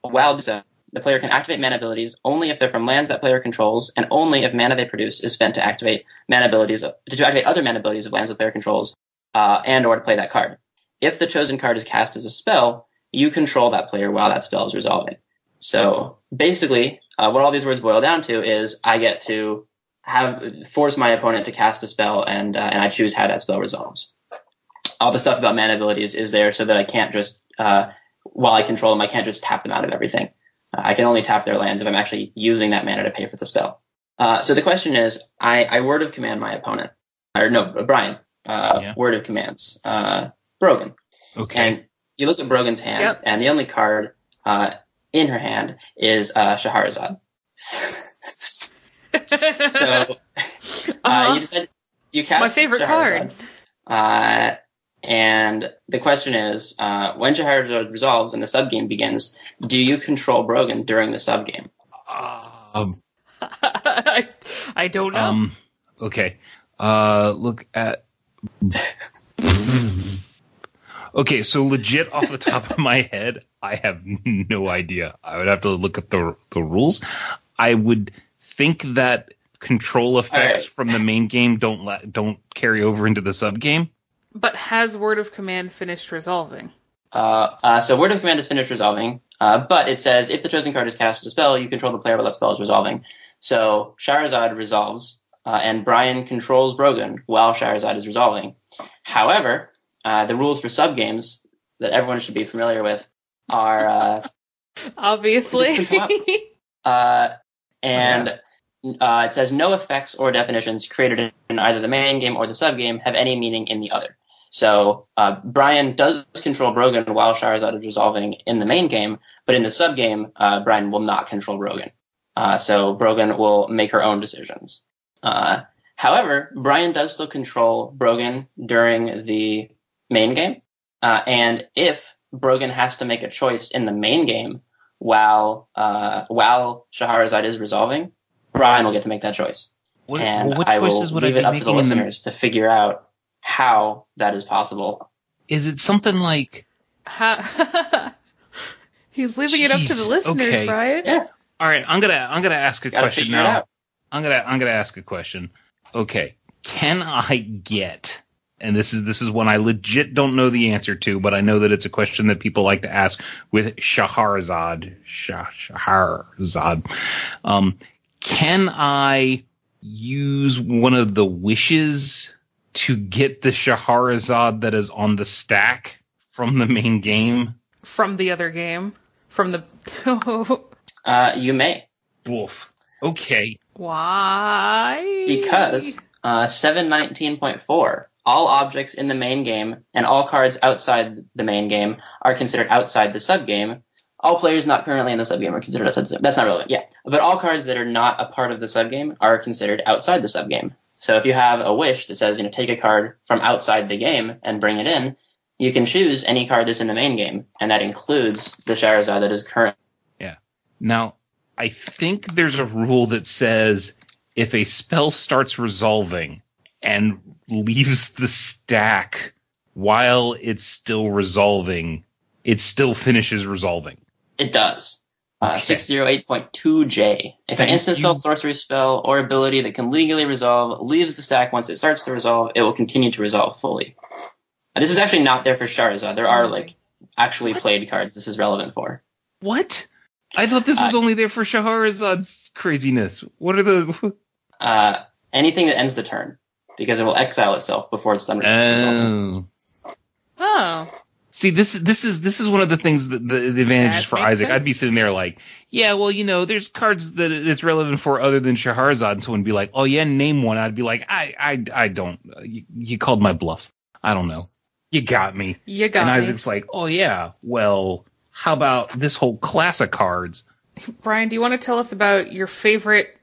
while so the player can activate mana abilities only if they're from lands that player controls, and only if mana they produce is spent to activate mana abilities to activate other mana abilities of lands the player controls, uh, and or to play that card. If the chosen card is cast as a spell, you control that player while that spell is resolving. So basically, uh, what all these words boil down to is I get to have force my opponent to cast a spell, and uh, and I choose how that spell resolves. All the stuff about mana abilities is there so that I can't just uh, while I control them, I can't just tap them out of everything. Uh, I can only tap their lands if I'm actually using that mana to pay for the spell. Uh, so the question is, I, I word of command my opponent, or no, Brian. Uh, Yeah. Word of commands, uh, Brogan. Okay. And you look at Brogan's hand, Yep. and the only card uh, in her hand is uh, Shahrazad. so uh, Uh-huh. you decide you cast My favorite Shahrazad. card. Uh, and the question is, uh, when Shahrazad resolves and the subgame begins, do you control Brogan during the subgame? um, I, I don't know. um, okay. Uh, look at. okay, so legit off the top of my head, I have no idea. I would have to look at the the rules. I would think that control effects right. from the main game don't la- don't carry over into the sub game. But has Word of Command finished resolving? Uh, uh, so word of command is finished resolving, uh, but it says if the chosen card is cast as a spell, you control the player while that spell is resolving. So Shahrazad resolves, uh, and Brian controls Brogan while Shahrazad is resolving. However, uh, the rules for subgames that everyone should be familiar with are uh, Obviously. This can come Uh, and uh, it says no effects or definitions created in either the main game or the subgame have any meaning in the other. So uh, Brian does control Brogan while Shahrazad is resolving in the main game, but in the subgame, uh, Brian will not control Brogan. Uh, so Brogan will make her own decisions. Uh, however, Brian does still control Brogan during the main game, uh, and if Brogan has to make a choice in the main game while uh, while Shahrazad is resolving, Brian will get to make that choice. What, and what I will choices would I leave it up to the in the- listeners to figure out how that is possible. Is it something like? Ha- He's leaving it up to the listeners, okay. Brian. Yeah, All right, I'm gonna I'm gonna ask a gotta question now. I'm gonna I'm gonna ask a question. Okay, can I get? And this is this is one I legit don't know the answer to, but I know that it's a question that people like to ask with Shahrazad. Shah, Shahrazad. Um, can I use one of the wishes to get the Shahrazad that is on the stack from the main game? From the other game. From the. Uh, you may Wolf. Okay. Why? because uh, 719.4 all objects in the main game and all cards outside the main game are considered outside the subgame. All players not currently in the subgame are considered outside the That's not relevant, yeah. But all cards that are not a part of the subgame are considered outside the subgame. So if you have a wish that says, you know, take a card from outside the game and bring it in, you can choose any card that's in the main game, and that includes the Shahrazad that is current. Yeah. Now, I think there's a rule that says if a spell starts resolving and leaves the stack while it's still resolving, it still finishes resolving. It does. Uh, Okay. 608.2J. If an Thank instant spell, sorcery spell, or ability that can legally resolve leaves the stack once it starts to resolve, it will continue to resolve fully. Uh, This is actually not there for Charizard. There are like actually played cards this is relevant for. What? I thought this was Uh, only there for Shahrazad's craziness. What are the? Uh, anything that ends the turn, because it will exile itself before it's done resolving. Oh. Oh. See, this this is this is one of the things that the, the advantages That for Isaac. I'd be sitting there like, yeah, well, you know, there's cards that it's relevant for other than Shahrazad, and someone would be like, oh yeah, name one. I'd be like, I I I don't. You, you called my bluff. I don't know. You got me. You got and me. Isaac's like, oh yeah, well, how about this whole class of cards? Brian, do you want to tell us about your favorite,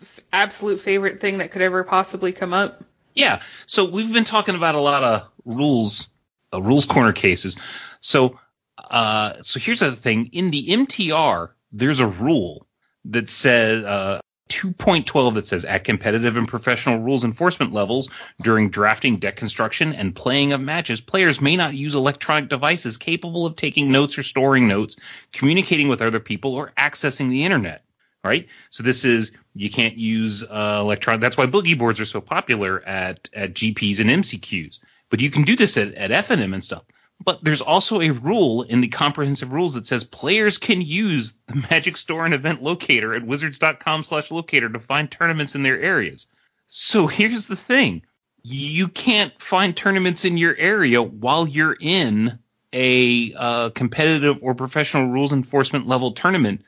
f- absolute favorite thing that could ever possibly come up? Yeah. So we've been talking about a lot of rules, uh, rules corner cases. So, uh, so here's the thing: in the MTR, there's a rule that says uh, 2.12 that says at competitive and professional rules enforcement levels during drafting, deck construction, and playing of matches, players may not use electronic devices capable of taking notes or storing notes, communicating with other people, or accessing the internet. Right. So this is you can't use uh, electronic. That's why boogie boards are so popular at at GPs and MCQs. But you can do this at at FNM and stuff. But there's also a rule in the comprehensive rules that says players can use the Magic Store and Event Locator at wizards.com slash locator to find tournaments in their areas. So here's the thing. You can't find tournaments in your area while you're in a uh, competitive or professional rules enforcement level tournament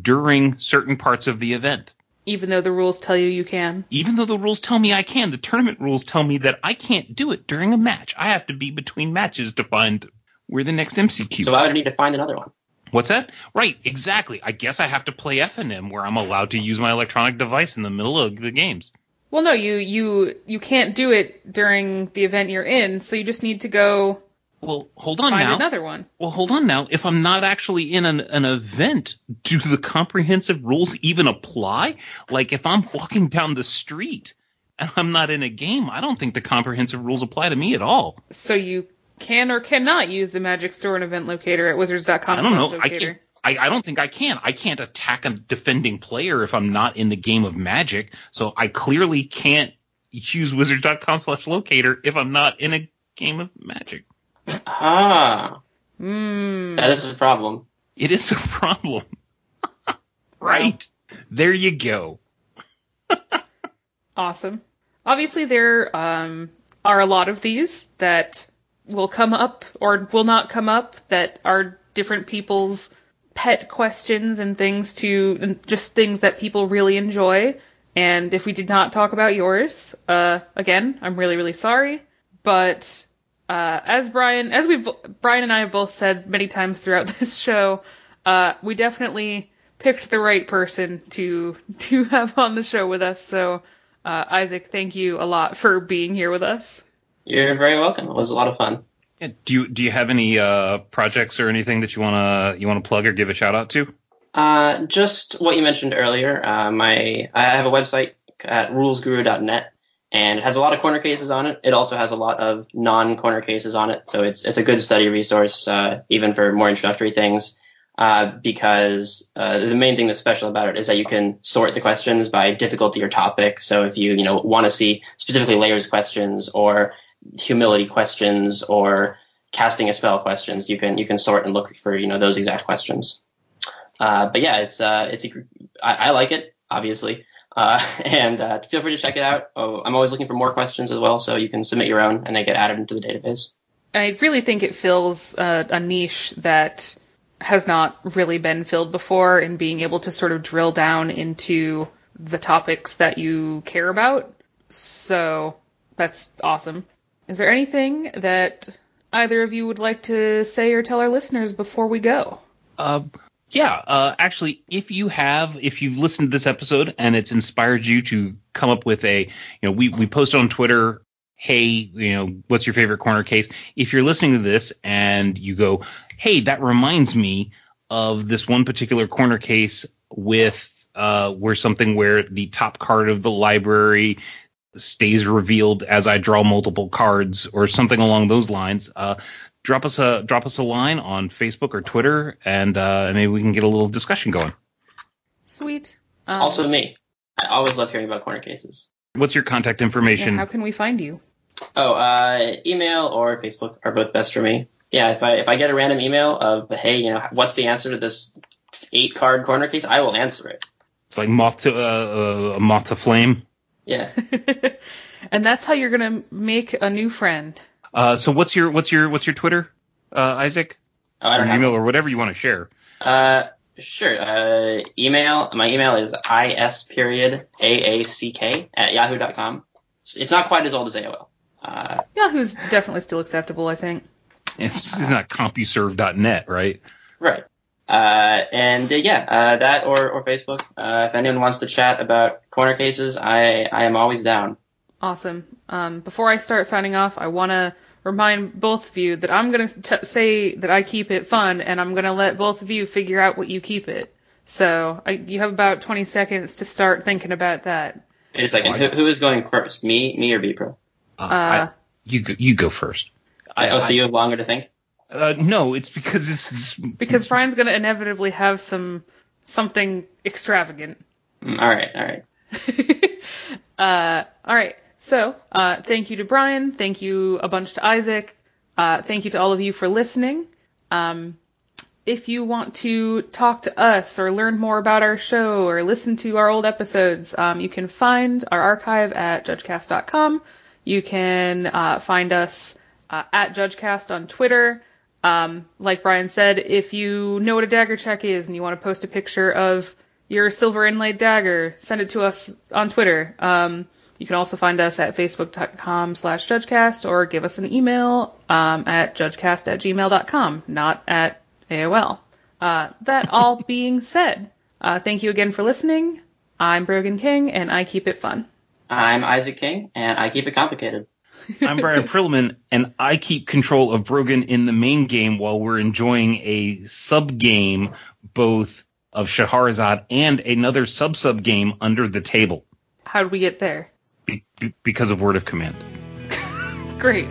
during certain parts of the event. Even though the rules tell you you can. Even though the rules tell me I can, the tournament rules tell me that I can't do it during a match. I have to be between matches to find where the next MCQ is. So I is. would need to find another one. What's that? Right, exactly. I guess I have to play FNM where I'm allowed to use my electronic device in the middle of the games. Well, no, you you you can't do it during the event you're in, so you just need to go Well, hold on find now. another one. Well, hold on now. If I'm not actually in an, an event, do the comprehensive rules even apply? Like if I'm walking down the street and I'm not in a game, I don't think the comprehensive rules apply to me at all. So you can or cannot use the Magic Store and Event Locator at wizards.com. I don't know. I can't. I, I don't think I can. I can't attack a defending player if I'm not in the game of Magic. So I clearly can't use wizard.com slash locator if I'm not in a game of Magic. Ah, Hmm. that is a problem. It is a problem. right. There you go. Awesome. Obviously, there um, are a lot of these that will come up or will not come up that are different people's pet questions and things to, and just things that people really enjoy. And if we did not talk about yours, uh, again, I'm really, really sorry. But uh, as Brian, as we've Brian and I have both said many times throughout this show, uh, we definitely picked the right person to to have on the show with us. So, uh, Isaac, thank you a lot for being here with us. You're very welcome. It was a lot of fun. Yeah, do you do you have any uh, projects or anything that you wanna you wanna plug or give a shout out to? Uh, just what you mentioned earlier. Uh, my I have a website at rulesguru.net, and it has a lot of corner cases on it. It also has a lot of non-corner cases on it, so it's it's a good study resource, uh, even for more introductory things. Uh, because uh, the main thing that's special about it is that you can sort the questions by difficulty or topic. So if you you know want to see specifically layers questions or humility questions or casting a spell questions, you can you can sort and look for you know those exact questions. Uh, but yeah, it's uh, it's I, I like it obviously, uh, and uh, feel free to check it out. Oh, I'm always looking for more questions as well, so you can submit your own and they get added into the database. I really think it fills uh, a niche that has not really been filled before in being able to sort of drill down into the topics that you care about. So that's awesome. Is there anything that either of you would like to say or tell our listeners before we go? Uh, yeah, uh, actually, if you have, if you've listened to this episode and it's inspired you to come up with a, you know, we, we posted on Twitter, hey, you know, what's your favorite corner case? If you're listening to this and you go, hey, that reminds me of this one particular corner case with, uh, where something where the top card of the library stays revealed as I draw multiple cards or something along those lines, uh, drop us a drop us a line on Facebook or Twitter, and uh, maybe we can get a little discussion going. Sweet. Um, Also me. I always love hearing about corner cases. What's your contact yeah, information? how can we find you? Oh, uh, email or Facebook are both best for me. Yeah, if I if I get a random email of hey, you know, what's the answer to this eight card corner case, I will answer it. it's like moth to uh, uh, moth to flame. Yeah. and that's how you're gonna make a new friend. Uh, so what's your what's your what's your Twitter, uh, Isaac? Oh, I Or don't have. email or whatever you want to share. Uh, sure. Uh, email. My email is is period aack at yahoo.com. It's, it's not quite as old as AOL. Uh, Yahoo's definitely still acceptable, I think. It's, it's not CompuServe.net, right? right. Uh, and uh, yeah, uh, that or, or Facebook. Uh, if anyone wants to chat about corner cases, I, I am always down. Awesome. Um, before I start signing off, I want to remind both of you that I'm going to say that I keep it fun, and I'm going to let both of you figure out what you keep it. So I, you have about 20 seconds to start thinking about that. Wait a second. Who, who is going first? Me, me, or Bpro? Uh, Uh, I, you go, you go first. I, oh, so you have longer to think. uh, no, it's because it's Because Brian's going to inevitably have some something extravagant. Mm, all right, all right. uh, all right. So, uh, thank you to Brian. Thank you a bunch to Isaac. Uh, thank you to all of you for listening. Um, if you want to talk to us or learn more about our show or listen to our old episodes, um, you can find our archive at judgecast.com. You can uh, find us uh, at judgecast on Twitter. Um, like Brian said, if you know what a dagger check is and you want to post a picture of your silver inlaid dagger, send it to us on Twitter. Um, you can also find us at facebook.com slash judgecast or give us an email um, at judgecast at gmail.com, not at AOL. Uh, that all being said, uh, thank you again for listening. I'm Brogan King, and I keep it fun. I'm Isaac King, and I keep it complicated. I'm Brian Prillaman, and I keep control of Brogan in the main game while we're enjoying a sub game, both of Shahrazad and another sub sub game under the table How did we get there? Be- be- because of word of command. Great.